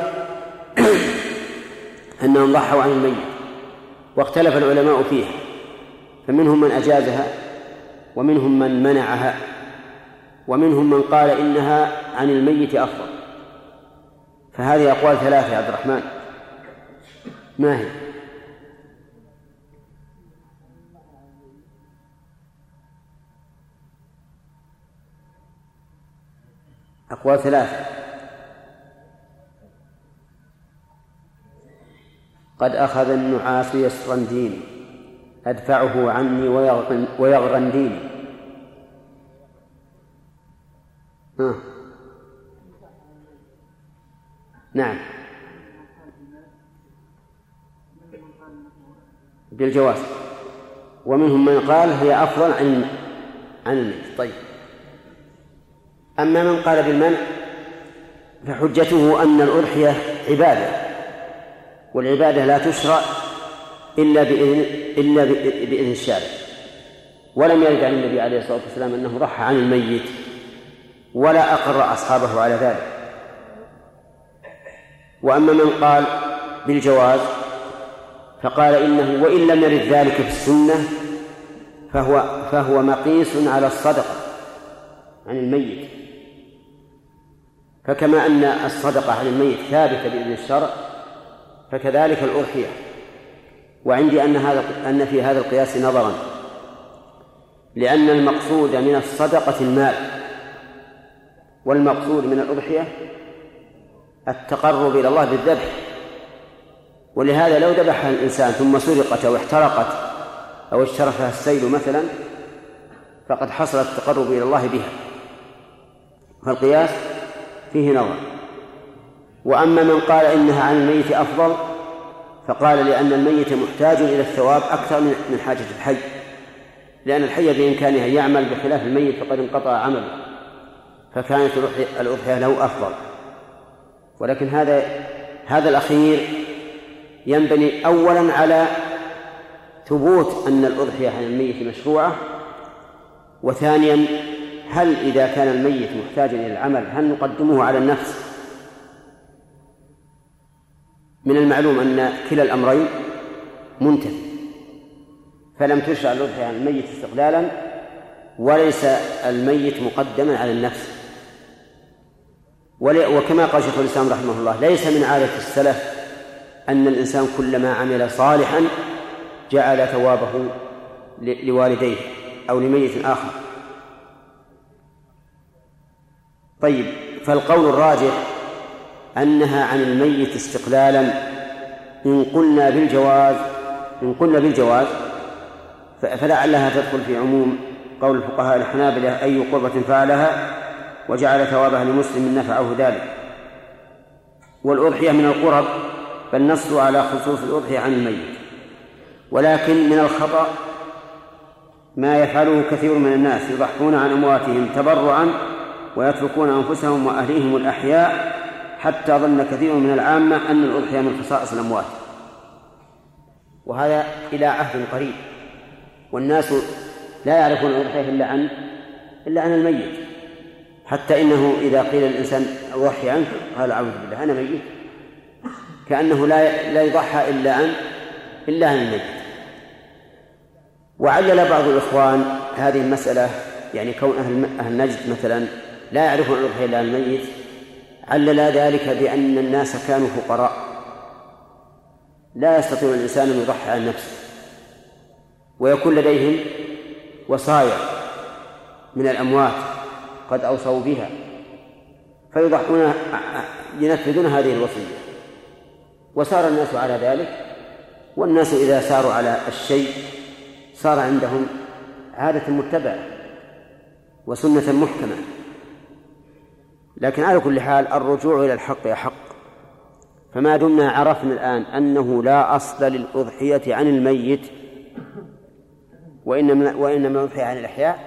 أنهم ضحوا عن الميت. واختلف العلماء فيها. فمنهم من أجازها ومنهم من منعها ومنهم من قال إنها عن الميت أفضل. فهذه أقوال ثلاثة يا عبد الرحمن. ما هي؟ أقوال ثلاثة. قد أخذ النعاس يسرا ديني أدفعه عني ويغرن ديني ها. نعم. بالجواز. ومنهم من قال هي أفضل عن عن الميت. طيب. أما من قال بالمنع فحجته أن الأضحية عبادة والعبادة لا تشرع إلا بإذن إلا بإذن الشارع. ولم يرد عن النبي عليه الصلاة والسلام أنه ضحى عن الميت ولا أقر أصحابه على ذلك. وأما من قال بالجواز فقال إنه وإن لم يرد ذلك في السنة فهو فهو مقيس على الصدقة عن الميت. فكما أن الصدقة عن الميت ثابتة بإذن الشرع فكذلك الأضحية. وعندي أن هذا أن في هذا القياس نظرا لأن المقصود من الصدقة المال والمقصود من الأضحية التقرب إلى الله بالذبح. ولهذا لو ذبحها الإنسان ثم سرقت أو احترقت أو اشتركها السيل مثلا فقد حصل التقرب إلى الله بها. فالقياس فيه نظر. وأما من قال إنها عن الميت أفضل فقال لأن الميت محتاج إلى الثواب أكثر من حاجة الحي لأن الحي بإمكانه أن يعمل بخلاف الميت فقد انقطع عمله فكانت الأضحية له أفضل. ولكن هذا هذا الأخير ينبني أولا على ثبوت أن الأضحية عن الميت مشروعة وثانيا هل إذا كان الميت محتاجا إلى العمل هل نقدمه على النفس؟ من المعلوم أن كلا الأمرين منتفي فلم تشرع الأضحية عن الميت استقلالا وليس الميت مقدما على النفس. وكما قال شيخ الإسلام رحمه الله ليس من عادة السلف أن الإنسان كلما عمل صالحا جعل ثوابه لوالديه أو لميت آخر. طيب فالقول الراجح أنها عن الميت استقلالا. إن قلنا بالجواز إن قلنا بالجواز فلعلها تدخل في عموم قول الفقهاء الحنابلة أي قربة فعلها وجعل ثوابها لمسلم نفعه ذلك. والأضحية من القرب فالنص على خصوص الأضحية عن الميت. ولكن من الخطأ ما يفعله كثير من الناس يضحون عن أمواتهم تبرعا ويتركون أنفسهم وأهليهم الأحياء حتى ظن كثير من العامة أن الأضحية من خصائص الأموات. وهذا إلى عهد قريب. والناس لا يعرفون الأضحية إلا عن إلا عن الميت. حتى إنه إذا قيل للإنسان أضحي عنك قال أعوذ بالله أنا ميت. كأنه لا لا يضحى إلا عن إلا عن الميت. وعلل بعض الإخوان هذه المسألة يعني كون أهل أهل نجد مثلا لا يعرفون الأضحية إلا عن الميت. علل ذلك بأن الناس كانوا فقراء. لا يستطيع الإنسان أن يضحي عن نفسه. ويكون لديهم وصايا من الأموات قد أوصوا بها. فيضحون ينفذون هذه الوصية. وسار الناس على ذلك. والناس إذا ساروا على الشيء صار عندهم عادة متبعة وسنة محكمة. لكن على كل حال الرجوع إلى الحق أحق فما دمنا عرفنا الآن أنه لا أصل للأضحية عن الميت وإنما وإنما الأضحية عن الإحياء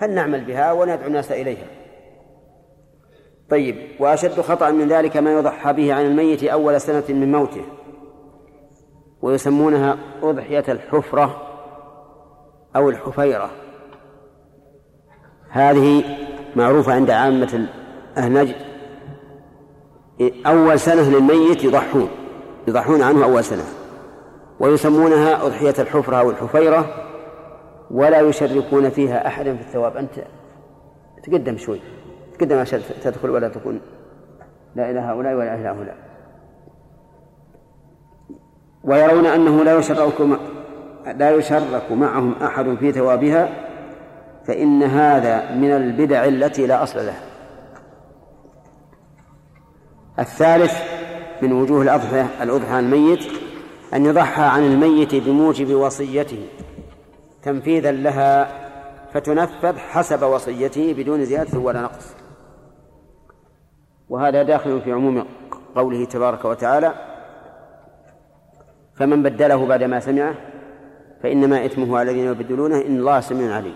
فلنعمل بها وندعو الناس إليها. طيب وأشد خطأ من ذلك ما يضحى به عن الميت أول سنة من موته ويسمونها أضحية الحفرة أو الحفيرة. هذه معروفة عند عامة أهل نجد. أول سنة للميت يضحون يضحون عنه أول سنة. ويسمونها أضحية الحفرة أو الحفيرة ولا يشركون فيها أحدا في الثواب. أنت تقدم شوي. تقدم عشان تدخل ولا تكون. لا إلى هؤلاء ولا إلى هؤلاء. ويرون أنه لا يشرك لا يشرك معهم أحد في ثوابها فإن هذا من البدع التي لا أصل لها. الثالث من وجوه الأضحى عن الميت أن يضحى عن الميت بموجب وصيته تنفيذا لها فتنفذ حسب وصيته بدون زيادة ولا نقص وهذا داخل في عموم قوله تبارك وتعالى فمن بدله بعد ما سمعه فإنما إثمه على الذين يبدلونه إن الله سميع عليم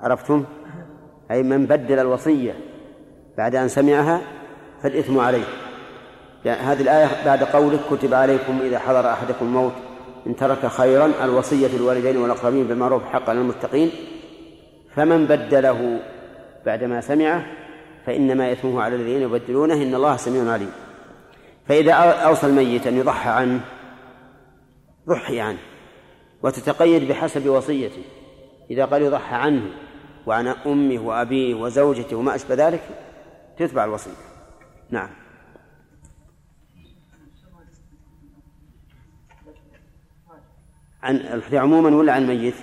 عرفتم؟ أي من بدل الوصية بعد أن سمعها فالإثم عليه. يعني هذه الآية بعد قولك كتب عليكم إذا حضر أحدكم الموت إن ترك خيرا الوصية للوالدين والأقربين بالمعروف حقا للمتقين فمن بدله بعدما سمعه فإنما إثمه على الذين يبدلونه إن الله سميع عليم. فإذا أوصى الميت أن يضحى عنه ضحي عنه وتتقيد بحسب وصيته. إذا قال يضحى عنه وعن أمه وأبيه وزوجته وما أشبه ذلك تتبع الوصية. نعم. عن الأضحية عموما ولا عن الميت؟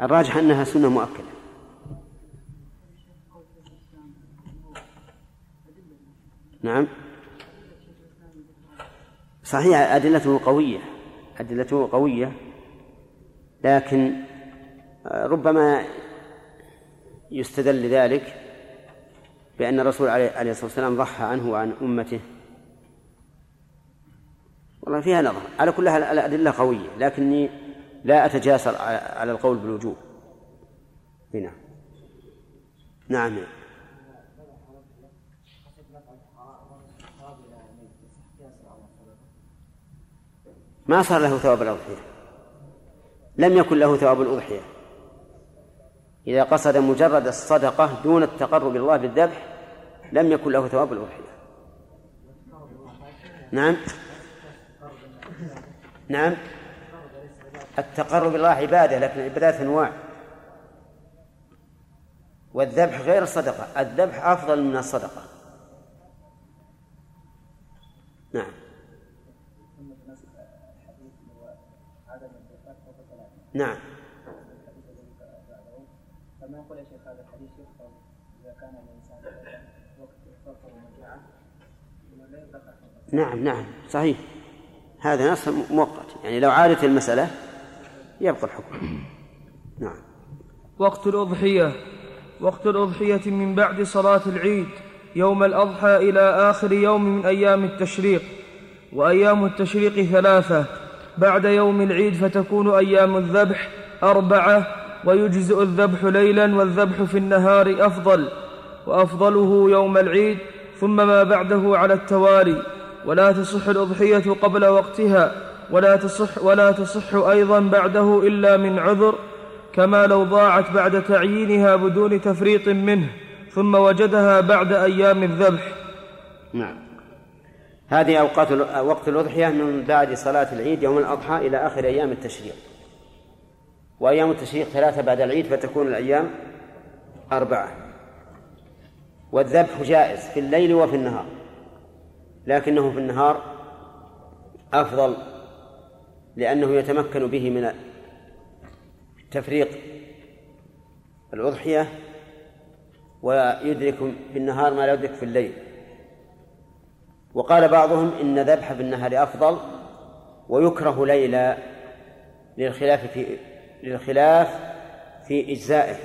الراجح أنها سنة مؤكدة. نعم. صحيح أدلته قوية أدلته قوية لكن ربما يستدل لذلك بأن الرسول عليه الصلاة والسلام ضحى عنه وعن أمته. والله فيها نظر. على كل الأدلة قوية لكني لا أتجاسر على القول بالوجوب. هنا. نعم. ما صار له ثواب الأضحية؟ لم يكن له ثواب الأضحية. إذا قصد مجرد الصدقة دون التقرب إلى الله بالذبح لم يكن له ثواب الأضحية نعم؟ نعم؟ التقرب الله عبادة لكن العبادات أنواع. والذبح غير الصدقة الذبح أفضل من الصدقة. نعم. نعم فما يقول يا شيخ هذا الحديث يفضل إذا كان الإنسان وقت فقر ومجاعة نعم نعم صحيح. هذا نص مؤقت. يعني لو عادت المسألة يبقى الحكم. نعم. وقت الأضحية. وقت الأضحية من بعد صلاة العيد يوم الأضحى إلى آخر يوم من أيام التشريق. وأيام التشريق ثلاثة. بعد يوم العيد فتكون أيام الذبح أربعة ويجزئ الذبح ليلا والذبح في النهار أفضل. وأفضله يوم العيد ثم ما بعده على التوالي. ولا تصح الأضحية قبل وقتها ولا تصح ولا تصح أيضا بعده إلا من عذر كما لو ضاعت بعد تعيينها بدون تفريط منه ثم وجدها بعد أيام الذبح. نعم. هذه أوقات وقت الأضحية من بعد صلاة العيد يوم الأضحى إلى آخر أيام التشريق. وأيام التشريق ثلاثة بعد العيد فتكون الأيام أربعة. والذبح جائز في الليل وفي النهار. لكنه في النهار أفضل لأنه يتمكن به من تفريق الأضحية ويدرك في النهار ما لا يدرك في الليل. وقال بعضهم إن ذبح في النهار أفضل ويكره ليلا للخلاف في للخلاف في إجزائه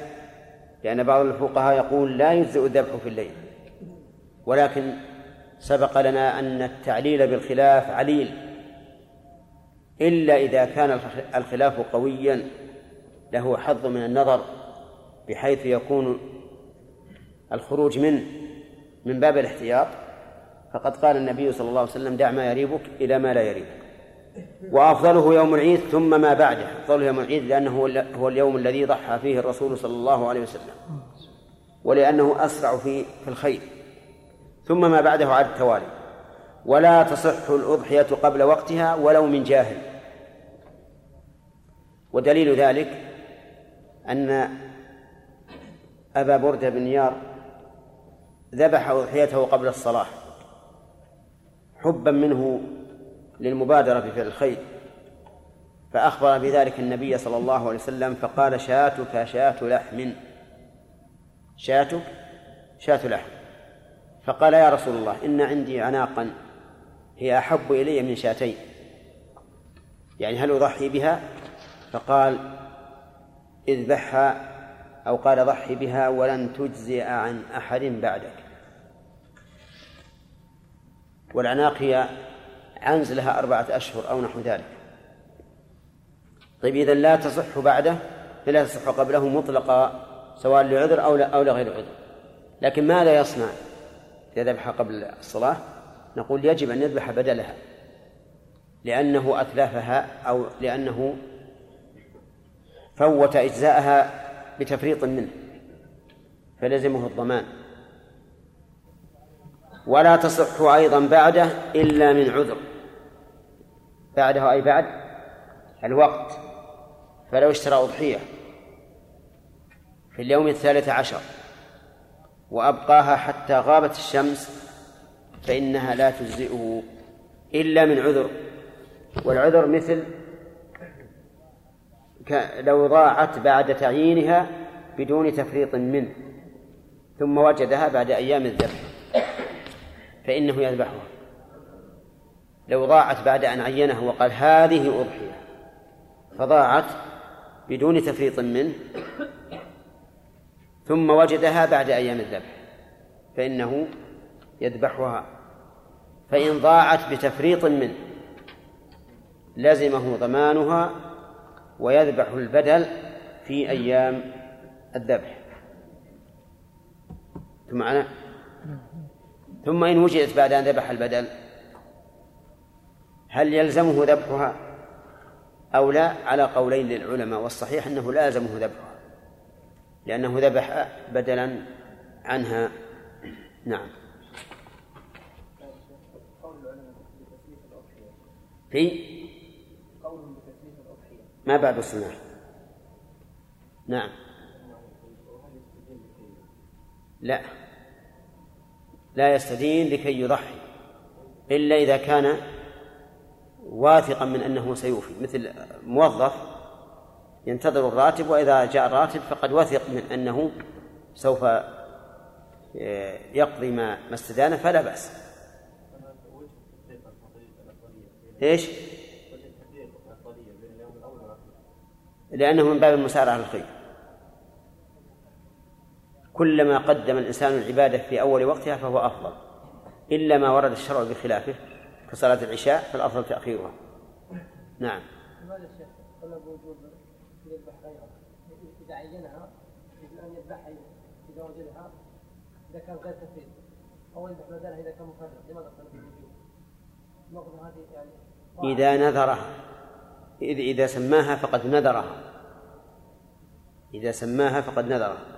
لأن بعض الفقهاء يقول لا يجزئ الذبح في الليل ولكن سبق لنا أن التعليل بالخلاف عليل إلا إذا كان الخلاف قويا له حظ من النظر بحيث يكون الخروج منه من باب الاحتياط. فقد قال النبي صلى الله عليه وسلم دع ما يريبك إلى ما لا يريبك. وأفضله يوم العيد ثم ما بعده أفضله يوم العيد لأنه هو اليوم الذي ضحى فيه الرسول صلى الله عليه وسلم ولأنه أسرع في في الخير. ثم ما بعده على التوالي. ولا تصح الأضحية قبل وقتها ولو من جاهل. ودليل ذلك أن أبا بردة بن يار ذبح أضحيته قبل الصلاة حبا منه للمبادرة بفعل الخير. فأخبر بذلك النبي صلى الله عليه وسلم فقال شاتك شاة لحم. شاتك؟ شاة لحم. فقال يا رسول الله إن عندي عناقا هي أحب إلي من شاتين. يعني هل أضحي بها؟ فقال اذبحها أو قال ضحي بها ولن تجزئ عن أحد بعدك. والعناق هي عنز لها أربعة أشهر أو نحو ذلك. طيب إذا لا تصح بعده فلا تصح قبله مطلقا سواء لعذر أو أو لغير عذر. لكن ماذا يصنع؟ إذا ذبح قبل الصلاة نقول يجب أن يذبح بدلها لأنه أتلافها أو لأنه فوت إجزاءها بتفريط منه فلزمه الضمان. ولا تصح أيضا بعده إلا من عذر. بعده أي بعد؟ الوقت. فلو اشترى أضحية في اليوم الثالث عشر. وأبقاها حتى غابت الشمس فإنها لا تجزئه إلا من عذر. والعذر مثل لو ضاعت بعد تعيينها بدون تفريط منه ثم وجدها بعد أيام الذبح فإنه يذبحها. لو ضاعت بعد أن عينه وقال هذه أضحية فضاعت بدون تفريط منه ثم وجدها بعد أيام الذبح فإنه يذبحها. فإن ضاعت بتفريط منه لزمه ضمانها ويذبح البدل في أيام الذبح. ثم أنا ثم إن وجدت بعد أن ذبح البدل هل يلزمه ذبحها أو لا؟ على قولين للعلماء والصحيح أنه لا يلزمه ذبحها. لأنه ذبح بدلا عنها. نعم. في؟ ما بعد الصناعة. نعم. لا. لا يستدين لكي يضحي إلا إذا كان واثقا من أنه سيوفي مثل موظف ينتظر الراتب وإذا جاء الراتب فقد وثق من أنه سوف يقضي ما ما استدانه فلا بأس. إيش؟ لأنه من باب المسارعة للخير كلما قدم الإنسان العبادة في أول وقتها فهو أفضل. إلا ما ورد الشرع بخلافه كصلاة العشاء فالأفضل تأخيرها. نعم. لماذا الشيخ طلب وجوب يذبح غيرها إذا عينها يجب أن يذبحها إذا وجدها إذا كان غير كثير أو يذبح بدلها إذا كان مفرد لماذا طلب الوجوب؟ هذه يعني إذا نذرها إذا سماها فقد نذرها إذا سماها فقد نذرها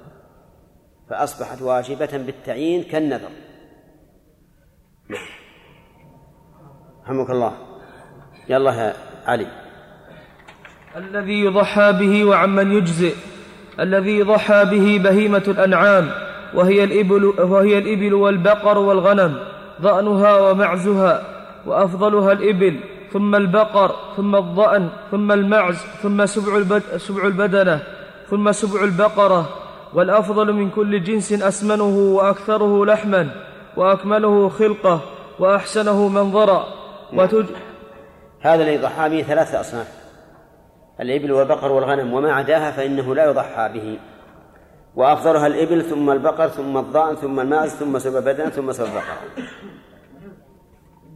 فأصبحت واجبة بالتعيين كالنذر. نعم. رحمك الله. يلا يا علي. الذي يضحى به وعمن يجزئ الذي ضحى به بهيمة الأنعام وهي الإبل, وهي الإبل والبقر والغنم ضأنها ومعزها وأفضلها الإبل ثم البقر ثم الضأن ثم المعز ثم سبع, البد سبع البدنة ثم سبع البقرة والأفضل من كل جنس أسمنه وأكثره لحما وأكمله خلقة وأحسنه منظرا وتج... هذا اللي يضحى به ثلاثة أصناف. الإبل والبقر والغنم وما عداها فإنه لا يضحى به. وأفضلها الإبل ثم البقر ثم الضأن ثم الماعز ثم سبع بدنة ثم سبع بقرة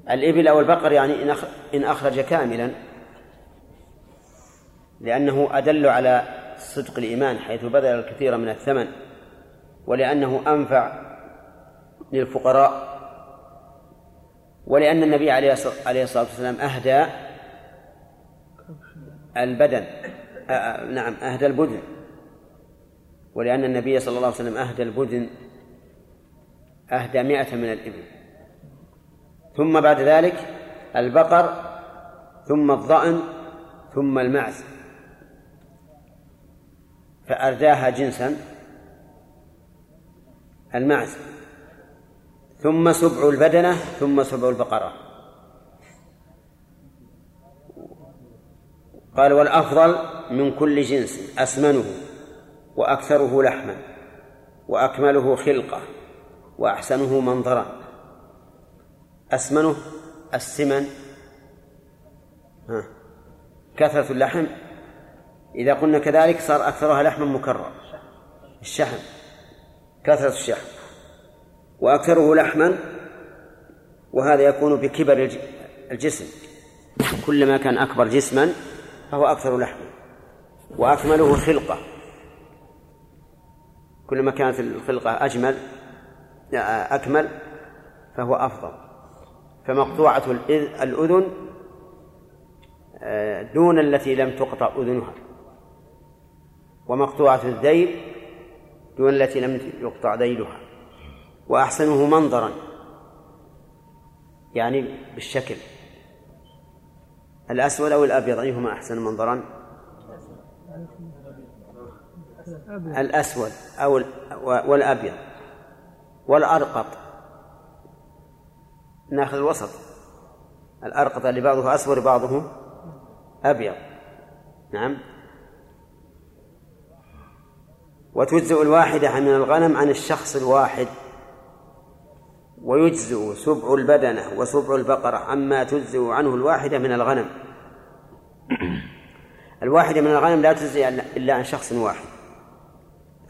الإبل أو البقر يعني إن أخرج كاملا. لأنه أدل على صدق الإيمان حيث بذل الكثير من الثمن. ولأنه أنفع للفقراء. ولأن النبي عليه الصلاة والسلام أهدى البدن. نعم أهدى البدن. ولأن النبي صلى الله عليه وسلم أهدى البدن أهدى مئة من الإبل. ثم بعد ذلك البقر ثم الضأن ثم المعز. فأرداها جنسا المعز. ثم سبع البدنة ثم سبع البقرة. قال والأفضل من كل جنس أسمنه وأكثره لحما وأكمله خلقة وأحسنه منظرا. أسمنه السمن. ها. كثرة اللحم. إذا قلنا كذلك صار أكثرها لحما مكرر الشحم. كثرة الشحم. وأكثره لحما وهذا يكون بكبر الجسم. كلما كان أكبر جسما فهو أكثر لحما وأكمله خلقة. كلما كانت الخلقة أجمل أكمل فهو أفضل. فمقطوعة الأذن دون التي لم تقطع أذنها. ومقطوعة الذيل دون التي لم يقطع ذيلها. وأحسنه منظرا يعني بالشكل. الأسود أو الأبيض أيهما أحسن منظرا؟ الأسود أو والأبيض. والأرقط. ناخذ الوسط. الأرقط اللي بعضه أسود وبعضه أبيض. نعم. وتجزئ الواحدة من الغنم عن الشخص الواحد. ويجزئ سبع البدنة وسبع البقرة عما تجزئ عنه الواحدة من الغنم. الواحدة من الغنم لا تجزي إلا عن شخص واحد.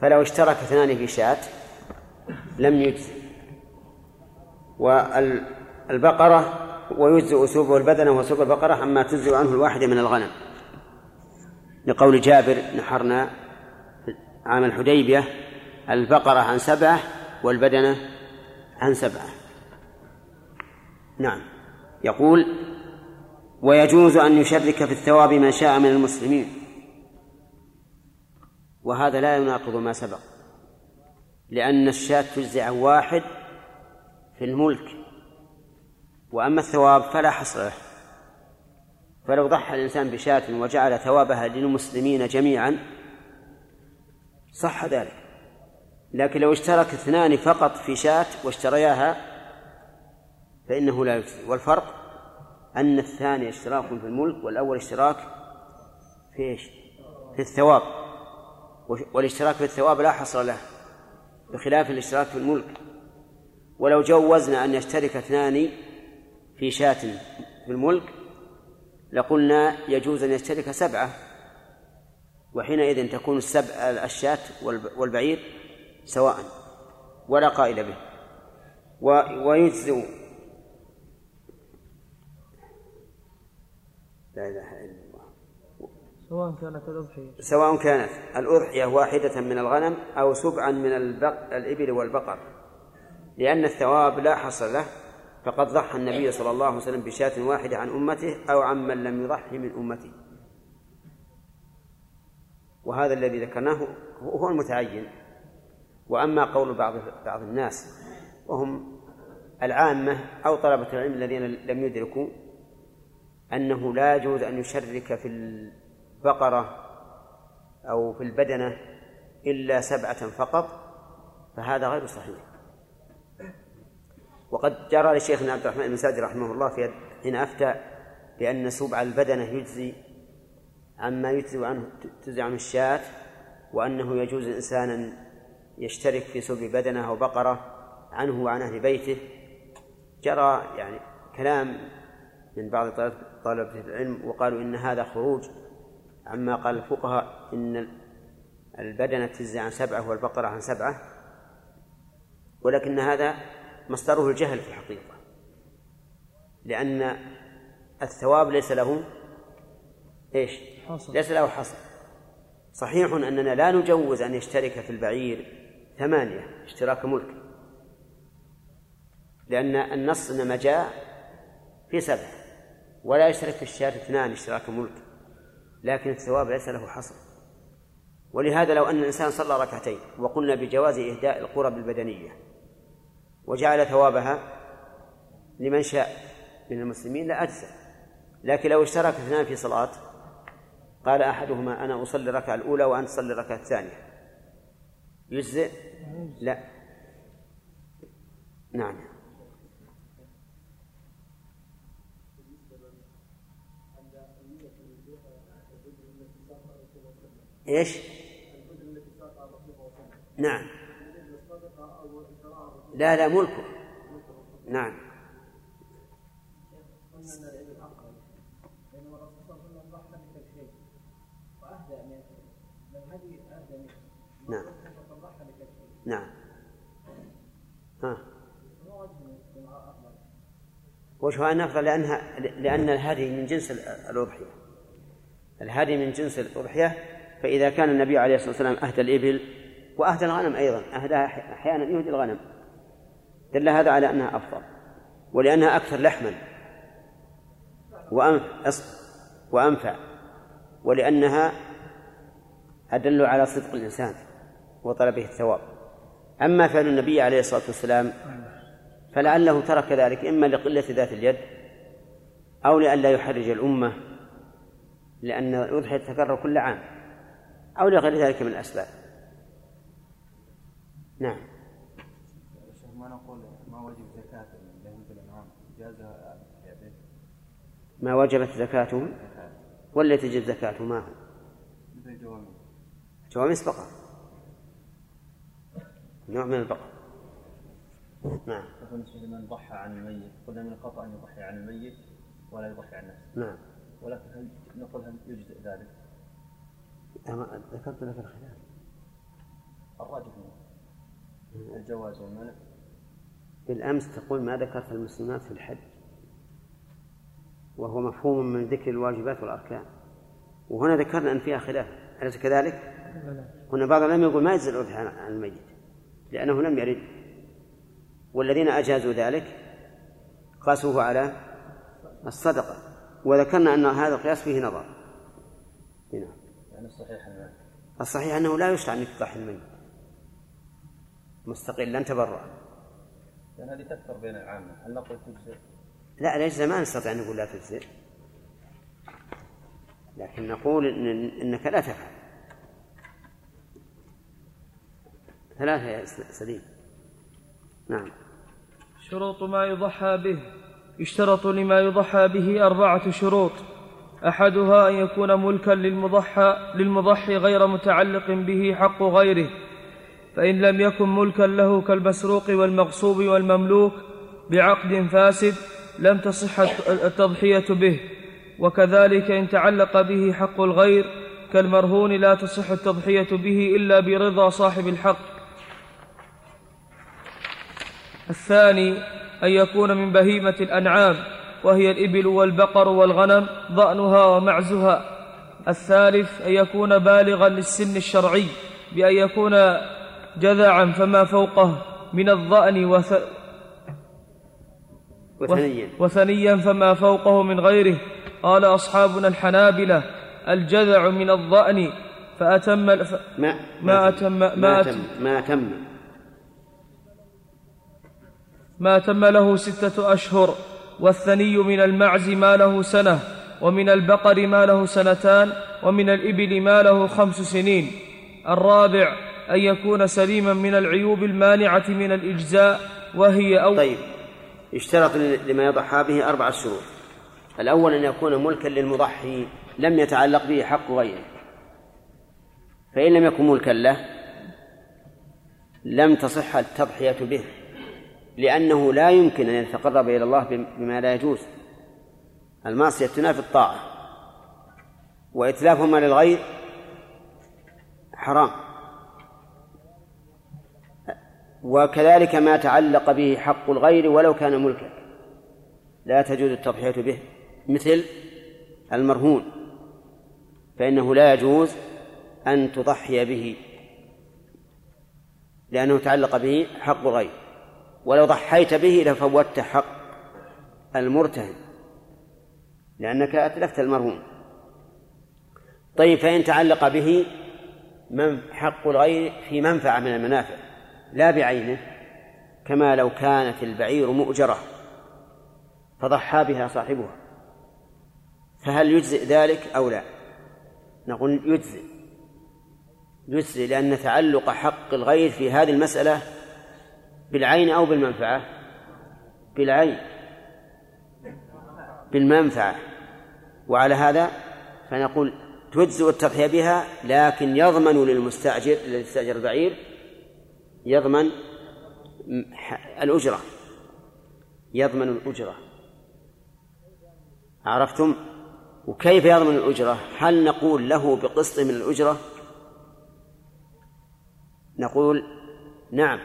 فلو اشترك اثنان في شاة لم يجزي والبقرة ويجزئ سبع البدنة وسبع البقرة عما تجزئ عنه الواحدة من الغنم. لقول جابر نحرنا عام الحديبية البقرة عن سبعة والبدنة عن سبعة. نعم. يقول ويجوز أن يشرك في الثواب من شاء من المسلمين. وهذا لا يناقض ما سبق. لأن الشاة تجزي عن واحد في الملك. وأما الثواب فلا حصر له. فلو ضحى الإنسان بشاة وجعل ثوابها للمسلمين جميعا صح ذلك. لكن لو اشترك اثنان فقط في شاة واشترياها فإنه لا يجزي. والفرق أن الثاني اشتراك في الملك والأول اشتراك في إيش؟ في الثواب. والاشتراك في الثواب لا حصر له بخلاف الاشتراك في الملك. ولو جوزنا أن يشترك اثنان في شاة في الملك لقلنا يجوز أن يشترك سبعة وحينئذ تكون السبع الشاة والبعير سواء ولا قائل به. ويجزئ. لا إله إلا الله. سواء كانت الأضحية. سواء كانت الأضحية واحدة من الغنم أو سبعا من البق... الإبل والبقر. لأن الثواب لا حصر له فقد ضحى النبي صلى الله عليه وسلم بشاة واحدة عن أمته أو عن من لم يضحي من أمته. وهذا الذي ذكرناه هو المتعين. وأما قول بعض بعض الناس وهم العامة أو طلبة العلم الذين لم يدركوا أنه لا يجوز أن يشرك في البقرة أو في البدنة إلا سبعة فقط فهذا غير صحيح. وقد جرى لشيخنا عبد الرحمن بن سعد رحمه الله في حين أفتى بأن سبع البدنة يجزي عما يجزي عنه تجزي عنه الشاة وأنه يجوز إنسانا يشترك في سبع بدنة أو بقرة عنه وعن أهل بيته. جرى يعني كلام من بعض طلبة العلم وقالوا إن هذا خروج. عما قال الفقهاء إن البدنة تجزي عن سبعة والبقرة عن سبعة. ولكن هذا مصدره الجهل في الحقيقة. لأن الثواب ليس له إيش؟ حصر. ليس له حصر. صحيح أننا لا نجوز أن يشترك في البعير ثمانية اشتراك ملك. لأن النص إنما جاء في سبع ولا يشترك في الشاة اثنان اشتراك ملك لكن الثواب ليس له حصر. ولهذا لو أن الإنسان صلى ركعتين وقلنا بجواز إهداء القرب البدنية وجعل ثوابها لمن شاء من المسلمين لأجزى لكن لو اشترك اثنان في صلاة قال أحدهما أنا أصلي الركعة الأولى وأنت تصلي الركعة الثانية. يجزئ؟ لا. نعم. إيش؟ نعم. لا لا ملكه. نعم نعم. نعم. ها. وجهها أفضل لأنها لأن الهدي من جنس الأضحية. الهدي من جنس الأضحية فإذا كان النبي عليه الصلاة والسلام أهدى الإبل وأهدى الغنم أيضا أهداها أحيانا يهدي الغنم. دل هذا على أنها أفضل ولأنها أكثر لحما. وأنفع. ولأنها أدل على صدق الإنسان وطلبه الثواب. أما فعل النبي عليه الصلاة والسلام فلعله ترك ذلك إما لقلة ذات اليد أو لئلا يحرج الأمة لأن الأضحية تتكرر كل عام أو لغير ذلك من الأسباب. نعم. ما نقول ما وجب زكاة الأنعام جازها ما وجبت زكاته ولا تجب زكاته ما هو؟ جواميس. بقر نوع من البقر نعم. بالنسبة لمن ضحى عن الميت قلنا من الخطأ أن يضحي عن الميت ولا يضحي عن نفسه. نعم. ولكن هل نقول هل يجزئ ذلك؟ ذكرت لك الخلاف. الراجح الجواز والمنع. بالأمس تقول ما ذكرت المسلمات في الحج وهو مفهوم من ذكر الواجبات والأركان. وهنا ذكرنا أن فيها خلاف أليس كذلك؟ هنا بعض العلماء يقول ما يجزي عن الميت. لأنه لم يرد. والذين أجازوا ذلك قاسوه على الصدقة. وذكرنا أن هذا القياس فيه نظر. هنا يعني الصحيح أنه الصحيح أنه لا يشرع أن تضحي الميت مستقلا تبرع لأن هذه تكثر بين العامة. هل نقول تجزئ؟ لا ليش ما نستطيع أن نقول لا تجزئ. لكن نقول إن إنك لا تفعل. ثلاثة يا سليم. نعم. شروط ما يضحى به. يشترط لما يضحى به أربعة شروط. أحدها أن يكون ملكا للمضحى للمضحي غير متعلق به حق غيره. فإن لم يكن ملكا له كالمسروق والمغصوب والمملوك بعقد فاسد لم تصح التضحية به. وكذلك إن تعلق به حق الغير كالمرهون لا تصح التضحية به إلا برضا صاحب الحق. الثاني أن يكون من بهيمة الأنعام وهي الإبل والبقر والغنم ضأنها ومعزها. الثالث أن يكون بالغا للسن الشرعي بأن يكون جذعا فما فوقه من الضأن وث... وثنيا. وثنيا فما فوقه من غيره. قال أصحابنا الحنابلة الجذع من الضأن فأتم ما ما أتم ما, ما أتم ما أتم ما تم له ستة أشهر والثني من المعز ما له سنة ومن البقر ما له سنتان ومن الإبل ما له خمس سنين. الرابع أن يكون سليما من العيوب المانعة من الإجزاء وهي أو طيب اشترط لما يضحى به أربعة شروط الأول أن يكون ملكا للمضحي لم يتعلق به حق غيره. فإن لم يكن ملكا له لم تصح التضحية به. لأنه لا يمكن أن يتقرب إلى الله بما لا يجوز. المعصية تنافي الطاعة وإتلافهما للغير حرام. وكذلك ما تعلق به حق الغير ولو كان ملكا. لا تجوز التضحية به مثل المرهون. فإنه لا يجوز أن تضحي به لأنه تعلق به حق الغير. ولو ضحيت به لفوتت حق المرتهن لأنك أتلفت المرهون. طيب فإن تعلق به من حق الغير في منفعة من المنافع لا بعينه كما لو كانت البعير مؤجرة فضحى بها صاحبها فهل يجزئ ذلك أو لا؟ نقول يجزئ. يجزئ لأن تعلق حق الغير في هذه المسألة بالعين أو بالمنفعة؟ بالعين. بالمنفعة. وعلى هذا فنقول تجزئ التضحية بها لكن يضمن للمستأجر الذي استأجر البعير يضمن الأجرة. يضمن الأجرة. عرفتم؟ وكيف يضمن الأجرة؟ هل نقول له بقسط من الأجرة؟ نقول نعم.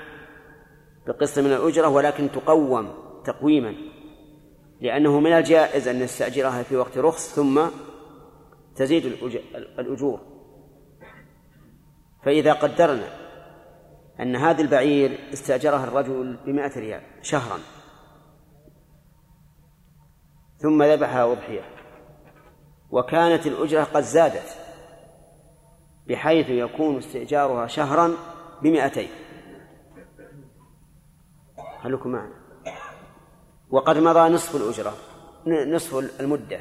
بقسط من الأجرة ولكن تقوم تقويما لأنه من الجائز أن نستأجرها في وقت رخص ثم تزيد الأجور. فإذا قدرنا أن هذه البعير استأجرها الرجل بمائة ريال شهرا ثم ذبحها أضحية وكانت الأجرة قد زادت بحيث يكون استئجارها شهرا بمائتين خليكم معنا. وقد مضى نصف الأجرة نصف المدة.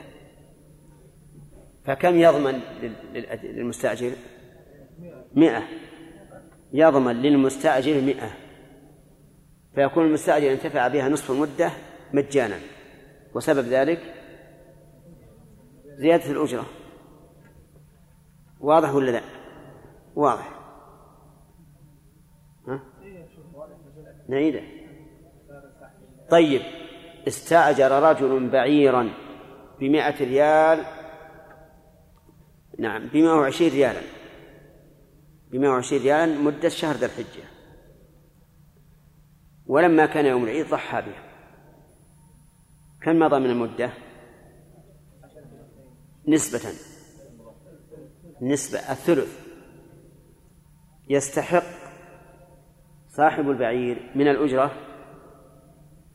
فكم يضمن للمستأجر؟ مئة. يضمن للمستأجر مئة. فيكون المستأجر انتفع بها نصف المدة مجانا. وسبب ذلك؟ زيادة الأجرة. واضح ولا لا؟ واضح. ها؟ نعيدة. طيب استأجر رجل بعيرا بمائة ريال. نعم بمائة وعشرين ريالا. بمائة وعشرين ريالا مدة شهر ذي الحجة. ولما كان يوم العيد ضحى بها. كم مضى من المدة؟ نسبة. نسبة الثلث. يستحق صاحب البعير من الأجرة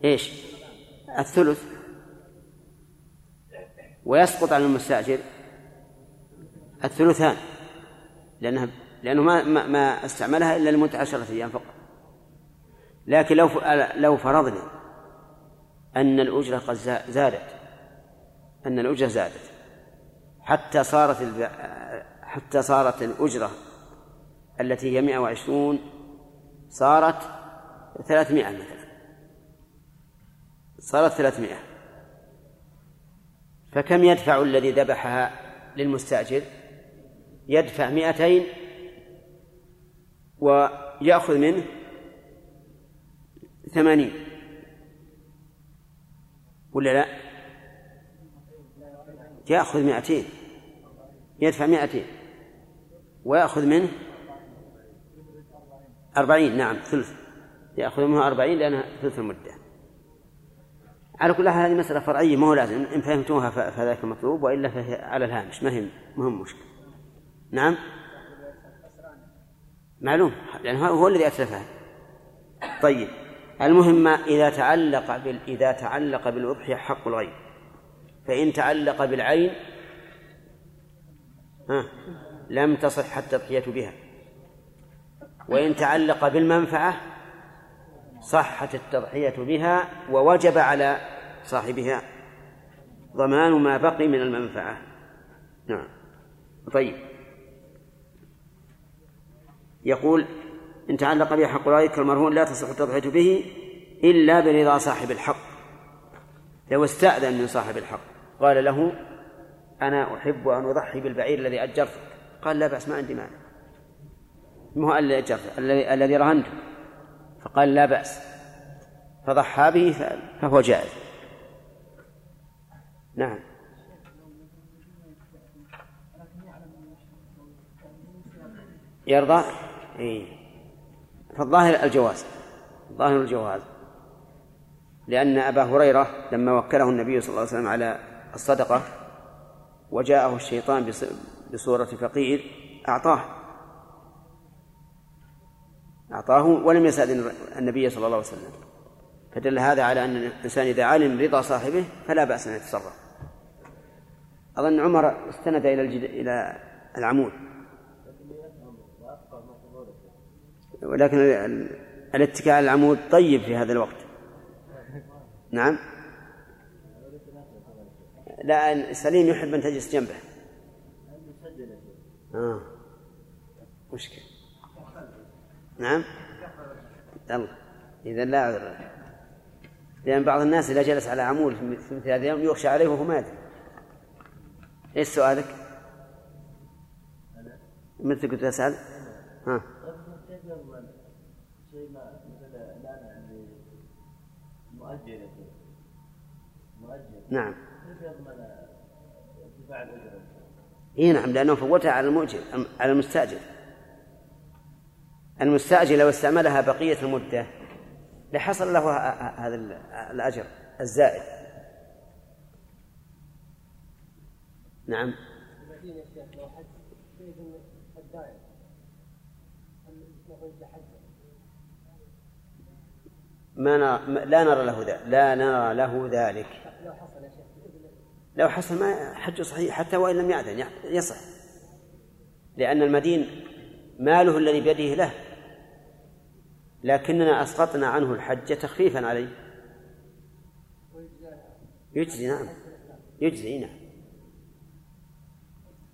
إيش؟ الثلث. ويسقط عن المستأجر الثلثان لأنها لأنه ما ما, ما استعملها إلا لمدة عشرة أيام فقط. لكن لو لو فرضنا أن الأجرة قد زادت أن الأجرة زادت حتى صارت حتى صارت الأجرة التي هي 120 صارت 300 مثلا صارت 300 فكم يدفع الذي ذبحها للمستأجر؟ يدفع مئتين ويأخذ منه ثمانين. ولا لا؟ يأخذ مئتين. يدفع مئتين ويأخذ منه أربعين. نعم ثلث. يأخذ منه أربعين لأنها ثلث المدة. على كل حال هذه مسألة فرعية ما هو لازم إن فهمتوها فذاك المطلوب وإلا فهي على الهامش ما هي مهم مشكلة. نعم؟ معلوم لأن هو الذي أتلفها طيب المهم إذا تعلق بال... إذا تعلق بالأضحية حق الغير فإن تعلق بالعين ها لم تصح التضحية بها. وإن تعلق بالمنفعة صحت التضحية بها ووجب على صاحبها ضمان ما بقي من المنفعة. نعم. طيب. يقول إن تعلق بها حق رأيك المرهون لا تصح التضحية به إلا برضا صاحب الحق. لو استأذن من صاحب الحق. قال له أنا أحب أن أضحي بالبعير الذي أجرته قال لا بأس ما عندي مانع. ما الذي أجرته الذي الذي رهنته. فقال لا بأس. فضحى به فهو جائز. نعم. يرضى؟ إيه فالظاهر الجواز ظاهر الجواز. لأن أبا هريرة لما وكله النبي صلى الله عليه وسلم على الصدقة وجاءه الشيطان بصورة فقير أعطاه. أعطاه ولم يسأل النبي صلى الله عليه وسلم. فدل هذا على أن الإنسان إذا علم رضا صاحبه فلا بأس أن يتصرف. أظن عمر استند إلى الجد... إلى العمود. ولكن الاتكاء على العمود طيب في هذا الوقت. نعم. لا سليم يحب أن تجلس جنبه. آه. مشكلة. نعم. الله إذا لا عذر لأن بعض الناس إذا جلس على عمود في مثل هذا اليوم يخشى عليه وهو ما يدري. إيش سؤالك؟ مثل كنت تسأل؟ ها شيء ما مثل الآن عندي مؤجل مؤجل نعم كيف يضمن ارتفاع؟ إي نعم لأنه فوتها على المؤجر على المستأجر المستأجر لو استعملها بقية المدة لحصل له هذا الأجر الزائد نعم. ما نرى لا نرى له ذلك لا نرى له ذلك. لو حصل ما حج صحيح حتى وإن لم يأذن يصح. لأن المدين ماله الذي بيده له. لكننا أسقطنا عنه الحج تخفيفا عليه. يجزي نعم. يجزي نعم.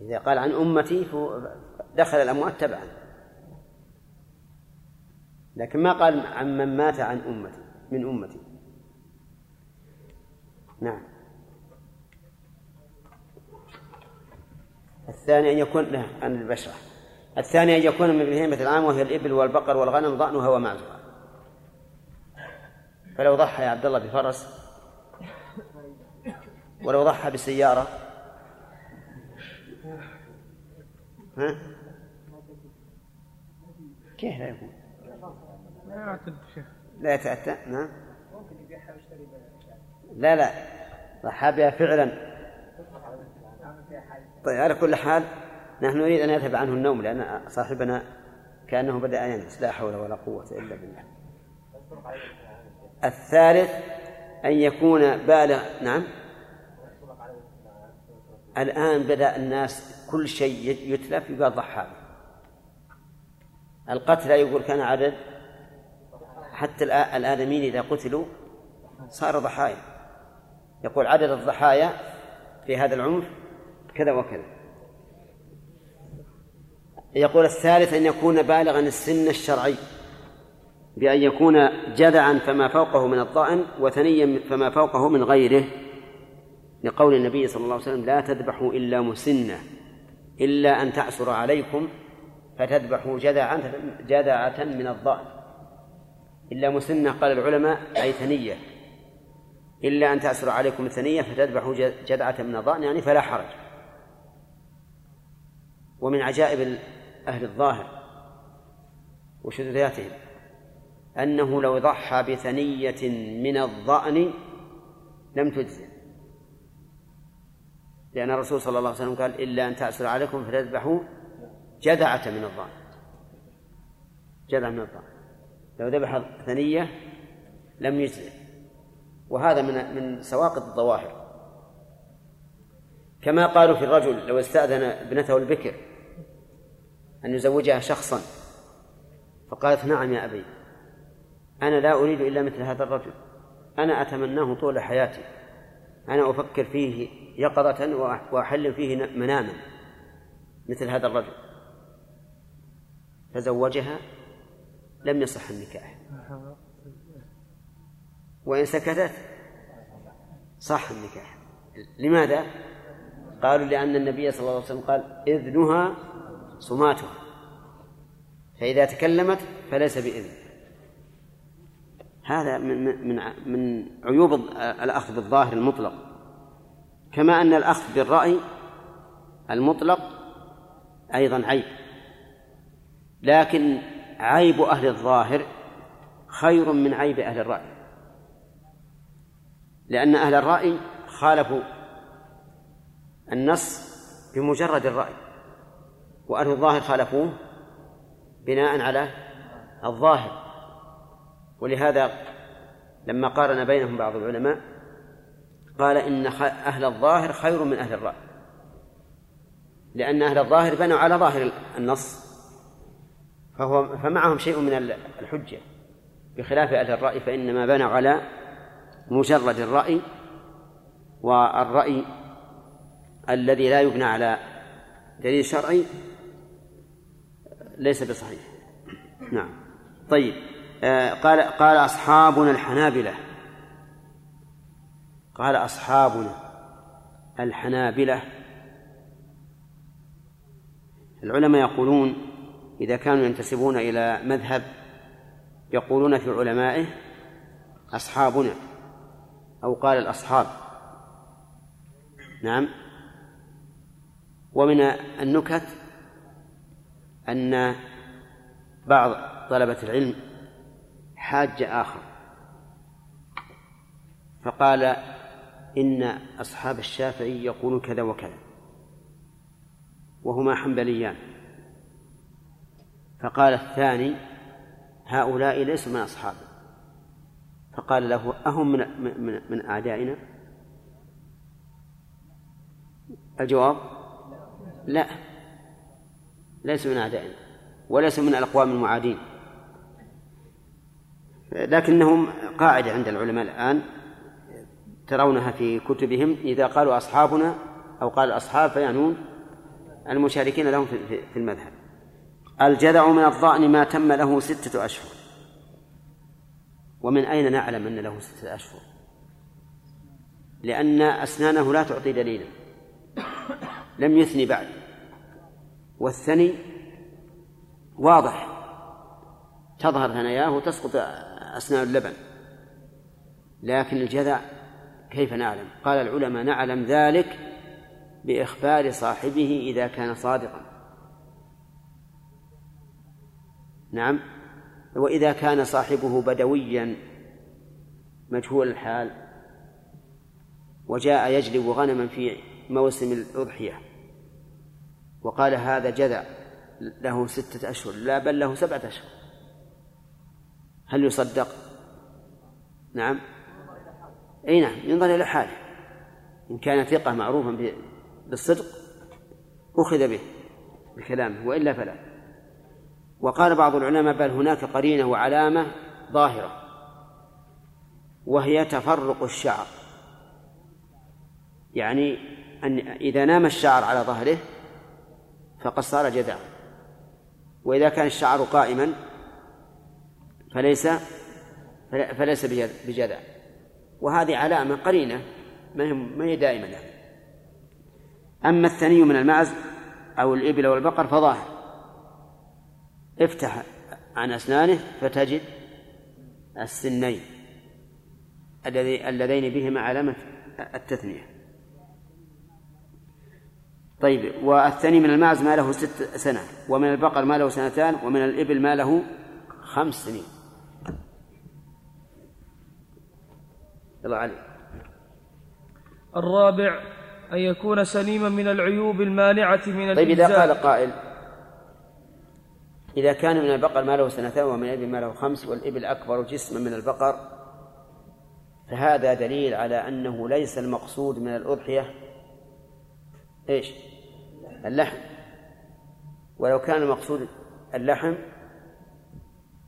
إذا قال عن أمتي دخل الأموات تبعا. لكن ما قال عن من مات عن أمتي من أمتي. نعم. الثاني أن يكون له عن البشرة. الثاني أن يكون من بهيمة العام وهي الإبل والبقر والغنم ضأنها ومعزها فلو ضحى يا عبد الله بفرس ولو ضحى بسيارة ها؟ كيف لا يكون؟ لا يعتد لا يتأتى؟ نعم. لا لا. ضحى بها فعلا. طيب على كل حال نحن نريد أن يذهب عنه النوم لأن صاحبنا كأنه بدأ ينعس لا حول ولا قوة إلا بالله. الثالث أن يكون بالغ نعم. الآن بدأ الناس كل شيء يتلف يقال ضحى القتلى يقول كان عدد. حتى الآدميين إذا قتلوا صاروا ضحايا. يقول عدد الضحايا في هذا العنف كذا وكذا. يقول الثالث أن يكون بالغا السن الشرعي بأن يكون جدعا فما فوقه من الضأن وثنيا فما فوقه من غيره. لقول النبي صلى الله عليه وسلم لا تذبحوا إلا مسنة إلا أن تعسر عليكم فتذبحوا جدعة جدعة من الضأن. إلا مسنة قال العلماء أي ثنية. إلا أن تعسر عليكم الثنية فتذبحوا جدعة من الضأن يعني فلا حرج. ومن عجائب أهل الظاهر وشذوذاتهم أنه لو ضحى بثنية من الضأن لم تجزئ. لأن الرسول صلى الله عليه وسلم قال إلا أن تأسر عليكم فتذبحوا جدعة من الضأن جدعة من الضأن لو ذبح ثنية لم يجزئ. وهذا من من سواقط الظواهر. كما قالوا في الرجل لو استأذن ابنته البكر أن يزوجها شخصا فقالت نعم يا أبي أنا لا أريد إلا مثل هذا الرجل. أنا أتمناه طول حياتي. أنا أفكر فيه يقظة وأحلم فيه مناما مثل هذا الرجل. فزوجها لم يصح النكاح. وإن سكتت صح النكاح. لماذا؟ قالوا لأن النبي صلى الله عليه وسلم قال إذنها صماتها. فإذا تكلمت فليس بإذن. هذا من من من عيوب الأخذ بالظاهر المطلق. كما أن الأخذ بالرأي المطلق أيضا عيب. لكن عيب أهل الظاهر خير من عيب أهل الرأي. لأن أهل الرأي خالفوا النص بمجرد الرأي وأهل الظاهر خالفوه بناء على الظاهر. ولهذا لما قارن بينهم بعض العلماء قال إن أهل الظاهر خير من أهل الرأي. لأن أهل الظاهر بنوا على ظاهر النص. فهو فمعهم شيء من الحجة. بخلاف أهل الرأي فإنما بنوا على مجرد الرأي والرأي الذي لا يبنى على دليل شرعي ليس بصحيح. نعم. طيب. آه قال قال أصحابنا الحنابلة. قال أصحابنا الحنابلة. العلماء يقولون إذا كانوا ينتسبون إلى مذهب يقولون في علمائه أصحابنا أو قال الأصحاب. نعم. ومن النكت أن بعض طلبة العلم حاج آخر فقال إن أصحاب الشافعي يقولون كذا وكذا. وهما حنبليان. فقال الثاني هؤلاء ليسوا من أصحابه. فقال له أهم من من, من أعدائنا؟ الجواب لا ليسوا من أعدائنا وليسوا من الأقوام المعادين. لكنهم قاعدة عند العلماء الآن ترونها في كتبهم إذا قالوا أصحابنا أو قال الأصحاب فيعنون المشاركين لهم في المذهب. الجذع من الضأن ما تم له ستة أشهر. ومن أين نعلم أن له ستة أشهر؟ لأن أسنانه لا تعطي دليلا. لم يثني بعد. والثني واضح. تظهر ثناياه وتسقط أسنان اللبن. لكن الجذع كيف نعلم؟ قال العلماء نعلم ذلك بإخبار صاحبه إذا كان صادقا. نعم. وإذا كان صاحبه بدويا مجهول الحال وجاء يجلب غنما في موسم الأضحية وقال هذا جذع له ستة أشهر لا بل له سبعة أشهر. هل يصدق؟ نعم. أي نعم ينظر إلى حاله. إن كان ثقة معروفا بالصدق أخذ به بكلامه وإلا فلا. وقال بعض العلماء بل هناك قرينة وعلامة ظاهرة وهي تفرق الشعر. يعني أن إذا نام الشعر على ظهره فقد صار جذعا وإذا كان الشعر قائما فليس فليس بجذع وهذه علامة قرينة ما هي دائمة يعني. أما الثني من المعز أو الإبل أو البقر فظاهر. افتح عن أسنانه فتجد السنين اللذين بهما علامة التثنية. طيب والثاني من المعز ما له ست سنة ومن البقر ما له سنتان ومن الإبل ما له خمس سنين. الله عليك الرابع أن يكون سليما من العيوب المانعة من طيب إذا قال قائل إذا كان من البقر ما له سنتان ومن الإبل ما له خمس والإبل أكبر جسما من البقر فهذا دليل على أنه ليس المقصود من الأضحية. إيش؟ اللحم. ولو كان المقصود اللحم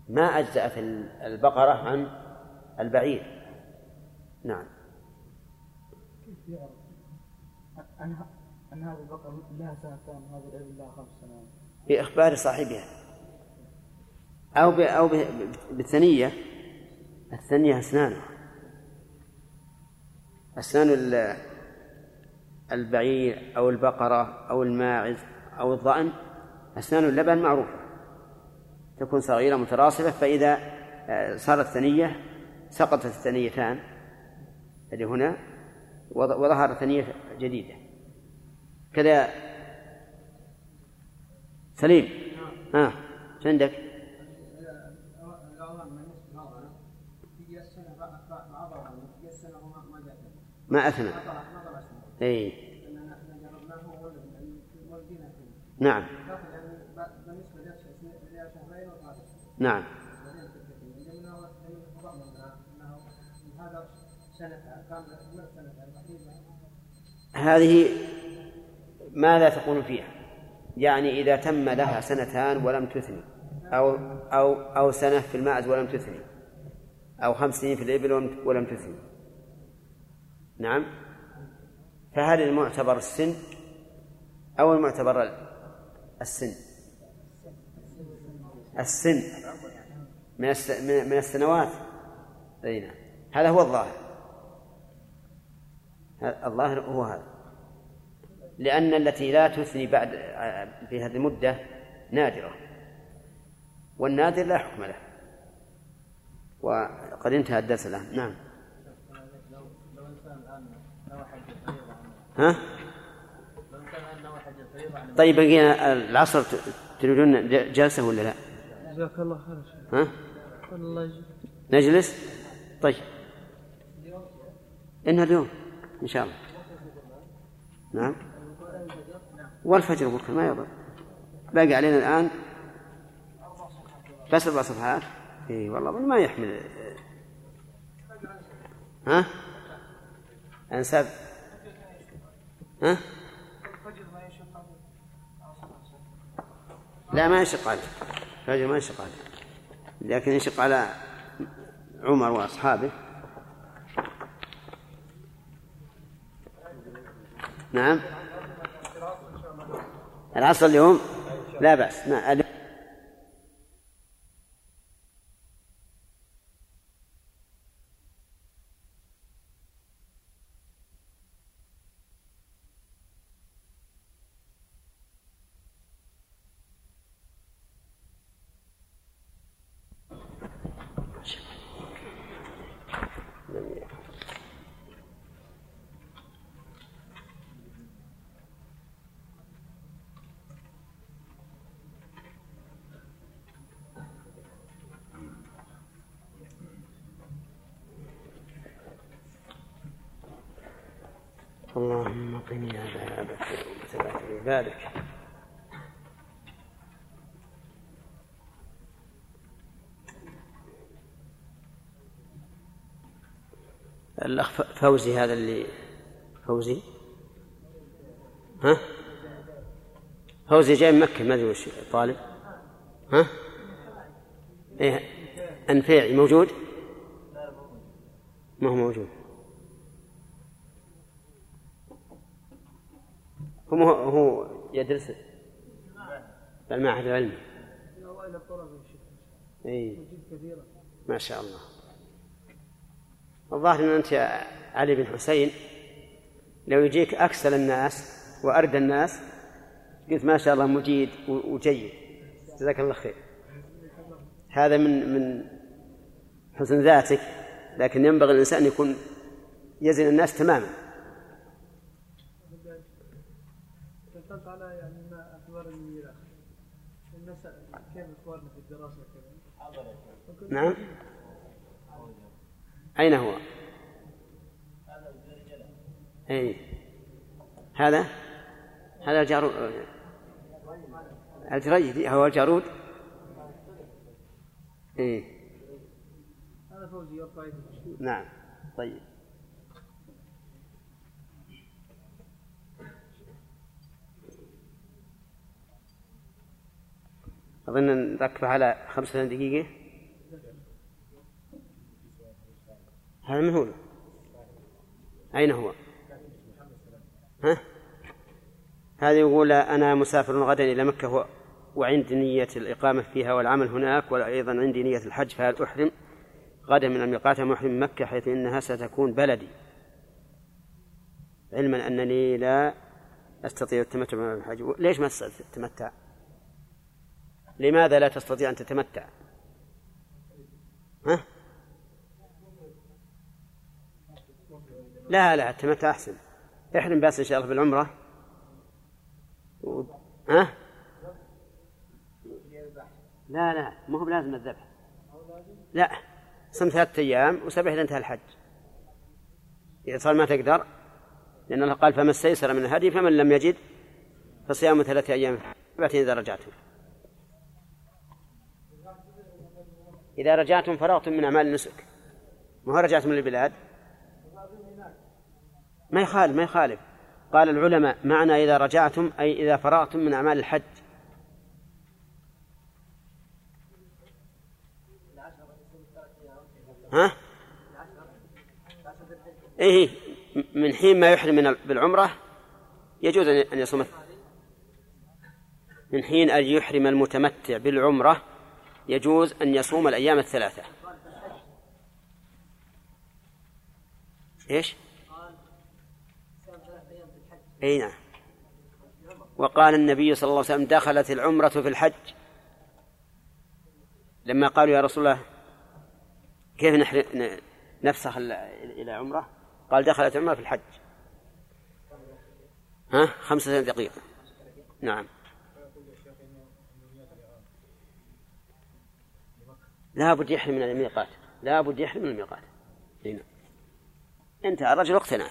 ما أجزأت البقرة عن البعير. نعم. أن هذه البقرة لها سنتان وهذه الإبل لها خمس سنوات. بإخبار صاحبها. أو ب... أو ب... بالثنية. الثنية أسنانها أسنان البعير أو البقرة أو الماعز أو الضأن أسنان اللبن معروفة. تكون صغيرة متراصفة فإذا آه، صارت ثنية سقطت الثنيتان اللي هنا وظهر ثنية جديدة. كذا. سليم. ها آه. عندك؟ ما أثنى. أي نعم. نعم. هذه ماذا تقول فيها؟ يعني إذا تم لها سنتان ولم تثني أو أو أو سنة في الماعز ولم تثني أو خمس سنين في الإبل ولم تثني. نعم. فهل المعتبر السن أو المعتبر السن؟ السن. من السنوات. أي نعم. هذا هو الظاهر. الظاهر هو هذا. لأن التي لا تثني بعد في هذه المدة نادرة. والنادر لا حكم له. وقد انتهى الدرس الآن. نعم. ها؟ طيب بقينا العصر. تريدون جلسة ولا لا؟ جزاك الله خير ها؟ الله يجزاك نجلس؟ طيب. إنها اليوم. إن شاء الله. نعم. والفجر بكرة ما يضر. باقي علينا الآن بس أربع صفحات. إي والله ما يحمل. ها؟ أنساب. ها؟ لا ما يشق عليه. الفجر ما يشق عليه. لكن يشق على عمر وأصحابه. نعم. العصر اليوم لا بأس ما اللهم قني عذابك وثبات عبادك. الأخ فوزي هذا اللي فوزي؟ ها؟ فوزي جاي من مكة ما أدري وش طالب. ها؟ إيه أنفيعي موجود ما هو موجود هو هو يدرس في المعهد العلمي اي ما شاء الله الظاهر أن أنت يا علي بن حسين لو يجيك اكسل الناس واردى الناس قلت ما شاء الله مجيد وجيد. جزاك الله خير. هذا من من حسن ذاتك لكن ينبغي الإنسان يكون يزن الناس تماما. على يعني ما أخبار الميراث. المسألة كيف إخواننا في الدراسة كذا نعم. أين هو؟ أي هذا؟ هذا الجارود الجريدي هو الجارود؟ يرفع نعم. طيب. أظن نركب على خمسة دقيقة. هذا من هو أين هو؟ ها؟ هذا يقول أنا مسافر غدا إلى مكة وعندي نية الإقامة فيها والعمل هناك وأيضا عندي نية الحج فهل أحرم غدا من الميقات محرم مكة حيث إنها ستكون بلدي؟ علما أنني لا أستطيع التمتع من الحج. ليش ما تتمتع؟ لماذا لا تستطيع أن تتمتع؟ ها؟ لا لا التمتع أحسن. احرم بس إن شاء الله بالعمرة و... ها؟ لا لا ما هو بلازم الذبح. لا صم ثلاثة أيام وسبح إذا انتهى الحج. إذا صار ما تقدر لأن الله قال فما استيسر من الهدي فمن لم يجد فصيام ثلاثة أيام. بعدين إذا رجعتم. إذا رجعتم فرغتم من أعمال النسك ما رجعتم من البلاد ما يخالف ما يخالف. قال العلماء معنى إذا رجعتم أي إذا فرغتم من أعمال الحج. ها؟ إيه من حين ما يحرم من بالعمرة يجوز أن يصوم من حين أن يحرم المتمتع بالعمرة يجوز أن يصوم الأيام الثلاثة. إيش؟ أي نعم. وقال النبي صلى الله عليه وسلم دخلت العمرة في الحج. لما قالوا يا رسول الله كيف نفسخ إلى عمرة؟ قال دخلت العمرة في الحج. ها؟ خمسة دقيقة. نعم. لا بد يحرم من الميقات. لا بد يحرم من الميقات. هنا انتهى الرجل اقتنع.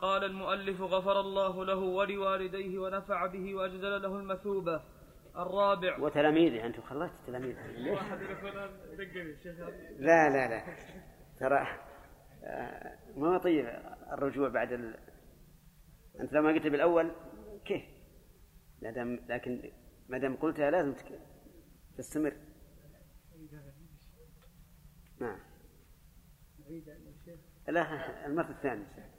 قال المؤلف غفر الله له ولوالديه ونفع به وأجزل له المثوبة. الرابع. وتلاميذه أنتم خلصت تلاميذ لا لا لا. ترى آه، ما طيب الرجوع بعد ال... أنت لو ما قلت بالأول كيف؟ لا دام لكن ما دام قلتها لازم تستمر. نعم. لا المرة الثانية.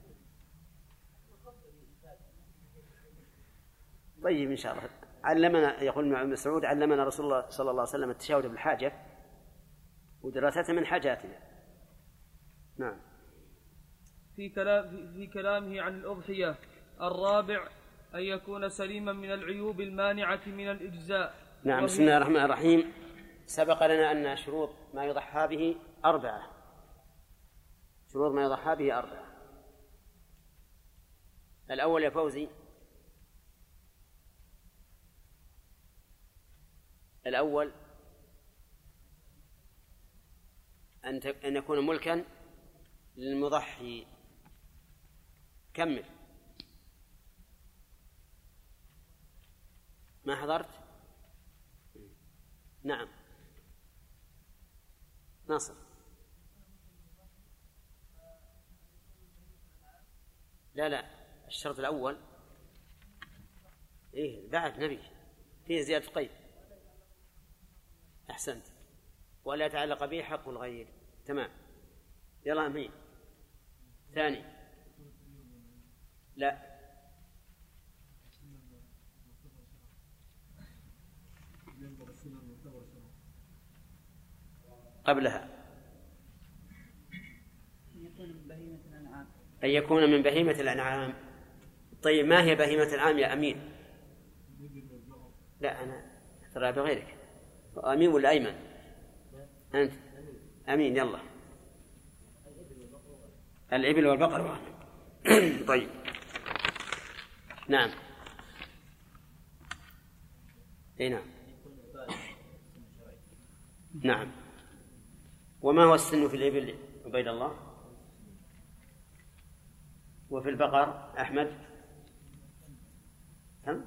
طيب إن شاء الله. علمنا يقول ابن مسعود علمنا رسول الله صلى الله عليه وسلم التشهد بالحاجة ودراستها من حاجاتنا. نعم. في كلام في كلامه عن الأضحية الرابع أن يكون سليما من العيوب المانعة من الإجزاء. نعم بسم الله الرحمن الرحيم. سبق لنا أن شروط ما يضحى به أربعة. شروط ما يضحى به أربعة. الأول يا فوزي الأول أن أن يكون ملكا للمضحي. كمل. ما حضرت؟ نعم. ناصر. لا لا الشرط الأول. إيه بعد نبي. فيه زيادة قيد أحسنت. ولا يتعلق به حق الغير تمام. يلا أمين ثاني. لا. قبلها. أن يكون من بهيمة الأنعام. طيب ما هي بهيمة الأنعام يا أمين لا أنا ترى بغيرك. أمين ولا أيمن؟ أنت. أمين يلا. الإبل والبقر. طيب. نعم. إي نعم. نعم. وما هو السن في الإبل عبيد الله؟ وفي البقر أحمد؟ كم؟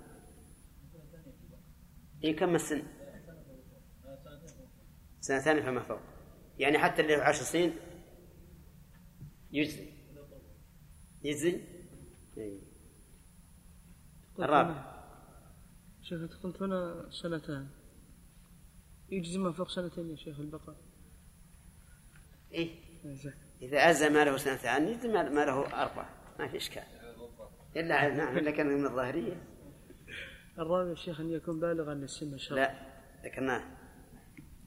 إيه كم السن؟ سنتان فما فوق. يعني حتى اللي عشر سنين يجزي. يجزي؟ إيه. الرابع. شيخ قلت هنا سنتان. يجزي ما فوق سنتين يا شيخ البقر إيه. إذا أزى ما له سنتان يجزي ما له أربع ما في إشكال. إلا نعم إلا كان من الظاهرية. الرابع شيخ أن يكون بالغا للسن الشرع لا ذكرناه.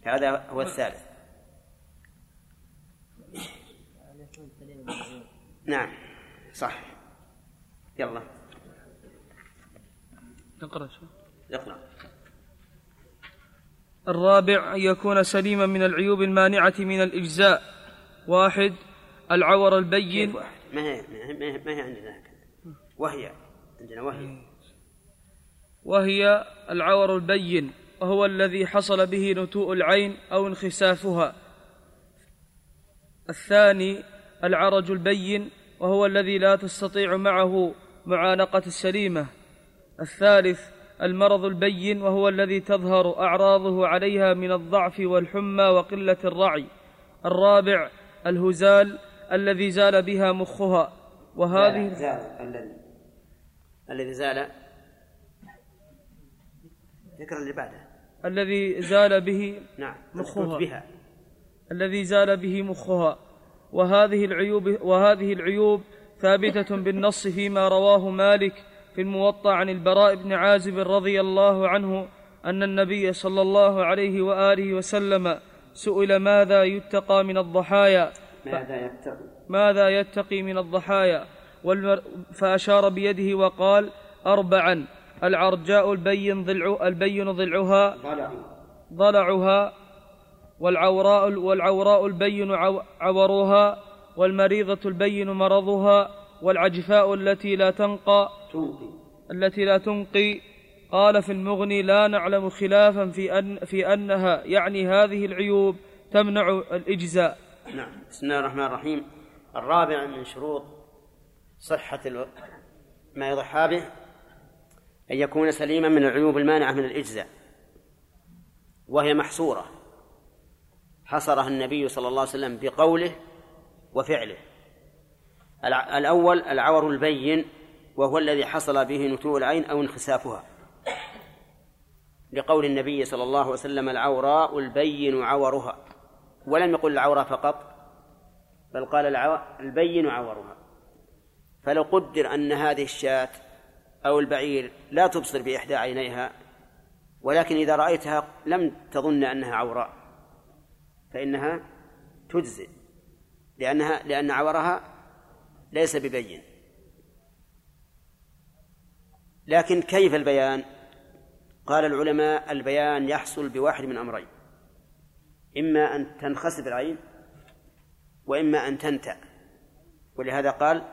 هذا هو الثالث. نعم صح. يلا. نقرأ شو؟ اقرأ. الرابع أن يكون سليما من العيوب المانعة من الإجزاء. واحد العور البين. واحد؟ ما هي ما هي, ما هي عندنا وهي عندنا وهي. وهي العور البين. وهو الذي حصل به نتوء العين أو انخسافها. الثاني العرج البين وهو الذي لا تستطيع معه معانقة السليمة. الثالث المرض البين وهو الذي تظهر أعراضه عليها من الضعف والحمى وقلة الرعي. الرابع الهزال الذي زال بها مخها. وهذه زال الذي الذي زال. ذكر اللي بعده. الذي زال به نعم مخها. بها. الذي زال به مخها. وهذه العيوب وهذه العيوب ثابتة بالنص فيما رواه مالك في الموطأ عن البراء بن عازب رضي الله عنه أن النبي صلى الله عليه وآله وسلم سئل ماذا يتقى من الضحايا؟ ماذا يتقي ماذا يتقي من الضحايا؟ فأشار بيده وقال أربعا. العرجاء البين ضلع البين ضلعها ضلعها والعوراء والعوراء البين عورها والمريضة البين مرضها والعجفاء التي لا تنقى تنقي. التي لا تنقي. قال في المغني لا نعلم خلافا في أن في أنها يعني هذه العيوب تمنع الإجزاء. نعم. بسم الله الرحمن الرحيم. الرابع من شروط صحة ما يضحى به أن يكون سليما من العيوب المانعة من الإجزاء. وهي محصورة. حصرها النبي صلى الله عليه وسلم بقوله وفعله. الأول العور البين وهو الذي حصل به نتوء العين أو انخسافها. لقول النبي صلى الله عليه وسلم العوراء البين عورها. ولم يقل العورة فقط بل قال البين عورها. فلو قدر أن هذه الشاة أو البعير لا تبصر بإحدى عينيها ولكن إذا رأيتها لم تظن أنها عوراء فإنها تجزئ لأنها لأن عورها ليس ببين. لكن كيف البيان؟ قال العلماء البيان يحصل بواحد من أمرين إما أن تنخسف العين وإما أن تنتأ. ولهذا قال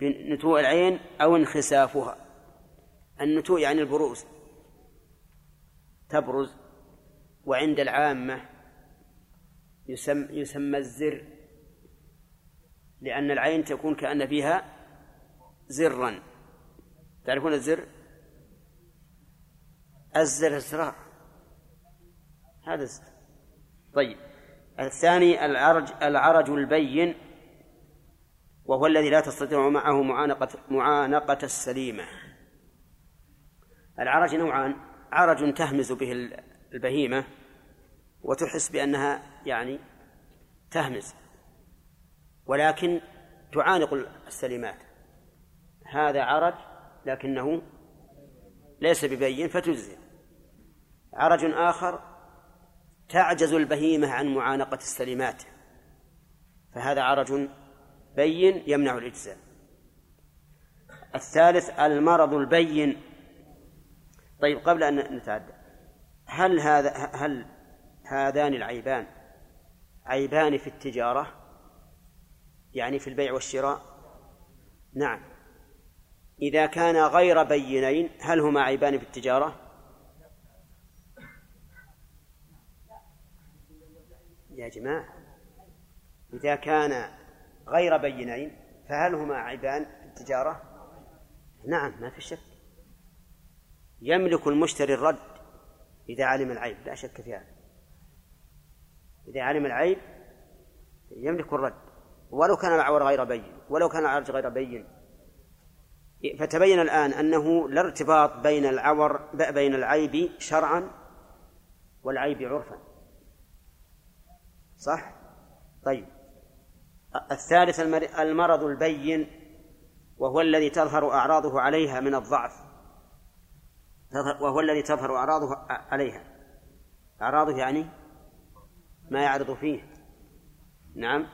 بنتوء العين أو انخسافها. النتوء يعني البروز. تبرز وعند العامة يسمى, يسمى الزر لأن العين تكون كأن فيها زرا. تعرفون الزر؟ الزر الزرار هذا الزر. طيب. الثاني العرج العرج البين. وهو الذي لا تستطيع معه معانقة معانقة السليمة. العرج نوعان. عرج تهمز به البهيمة وتحس بأنها يعني تهمز ولكن تعانق السليمات. هذا عرج لكنه ليس ببين فتجزئ. عرج آخر تعجز البهيمة عن معانقة السليمات فهذا عرج بين يمنع الإجزاء. الثالث المرض البين. طيب قبل أن نتعدى هل هذا هل هذان العيبان؟ عيبان في التجارة يعني في البيع والشراء؟ نعم. إذا كان غير بينين هل هما عيبان في التجارة؟ يا جماعة إذا كان غير بينين فهل هما عيبان في التجارة؟ نعم ما في شك. يملك المشتري الرد إذا علم العيب لا شك في هذا. إذا علم العيب يملك الرد. ولو كان العور غير بين ولو كان العرج غير بين. فتبين الآن أنه لا ارتباط بين العور بين العيب شرعا والعيب عرفا. صح؟ طيب. الثالث المرض البين وهو الذي تظهر أعراضه عليها من الضعف. وهو الذي تظهر أعراضه عليها. أعراضه يعني ما يعرض فيه. نعم.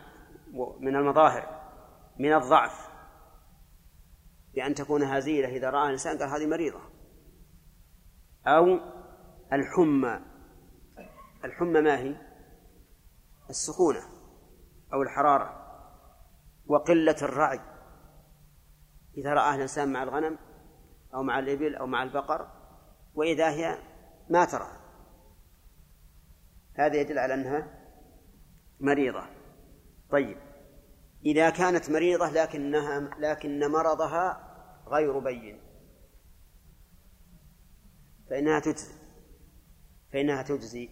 من المظاهر من الضعف. بأن تكون هزيلة إذا رآها الإنسان قال هذه مريضة. أو الحمى. الحمى ما هي؟ السخونة أو الحرارة. وقلة الرعي إذا رآها الإنسان مع الغنم أو مع الإبل أو مع البقر وإذا هي ما ترى. هذا يدل على أنها مريضة. طيب. إذا كانت مريضة لكنها لكن مرضها غير بين. فإنها تجزي. فإنها تجزي.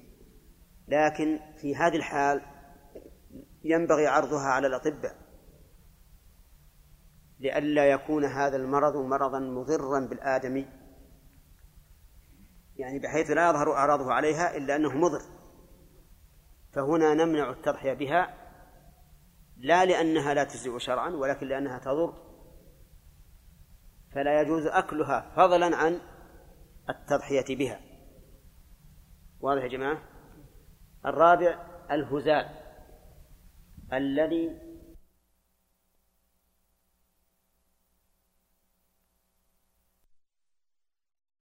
لكن في هذه الحال ينبغي عرضها على الأطباء. لئلا يكون هذا المرض مرضا مضرا بالآدمي. يعني بحيث لا يظهر أعراضه عليها إلا أنه مضر. فهنا نمنع التضحية بها لا لأنها لا تجزئ شرعا ولكن لأنها تضر. فلا يجوز أكلها فضلا عن التضحية بها. واضح يا جماعة؟ الرابع الهزال الذي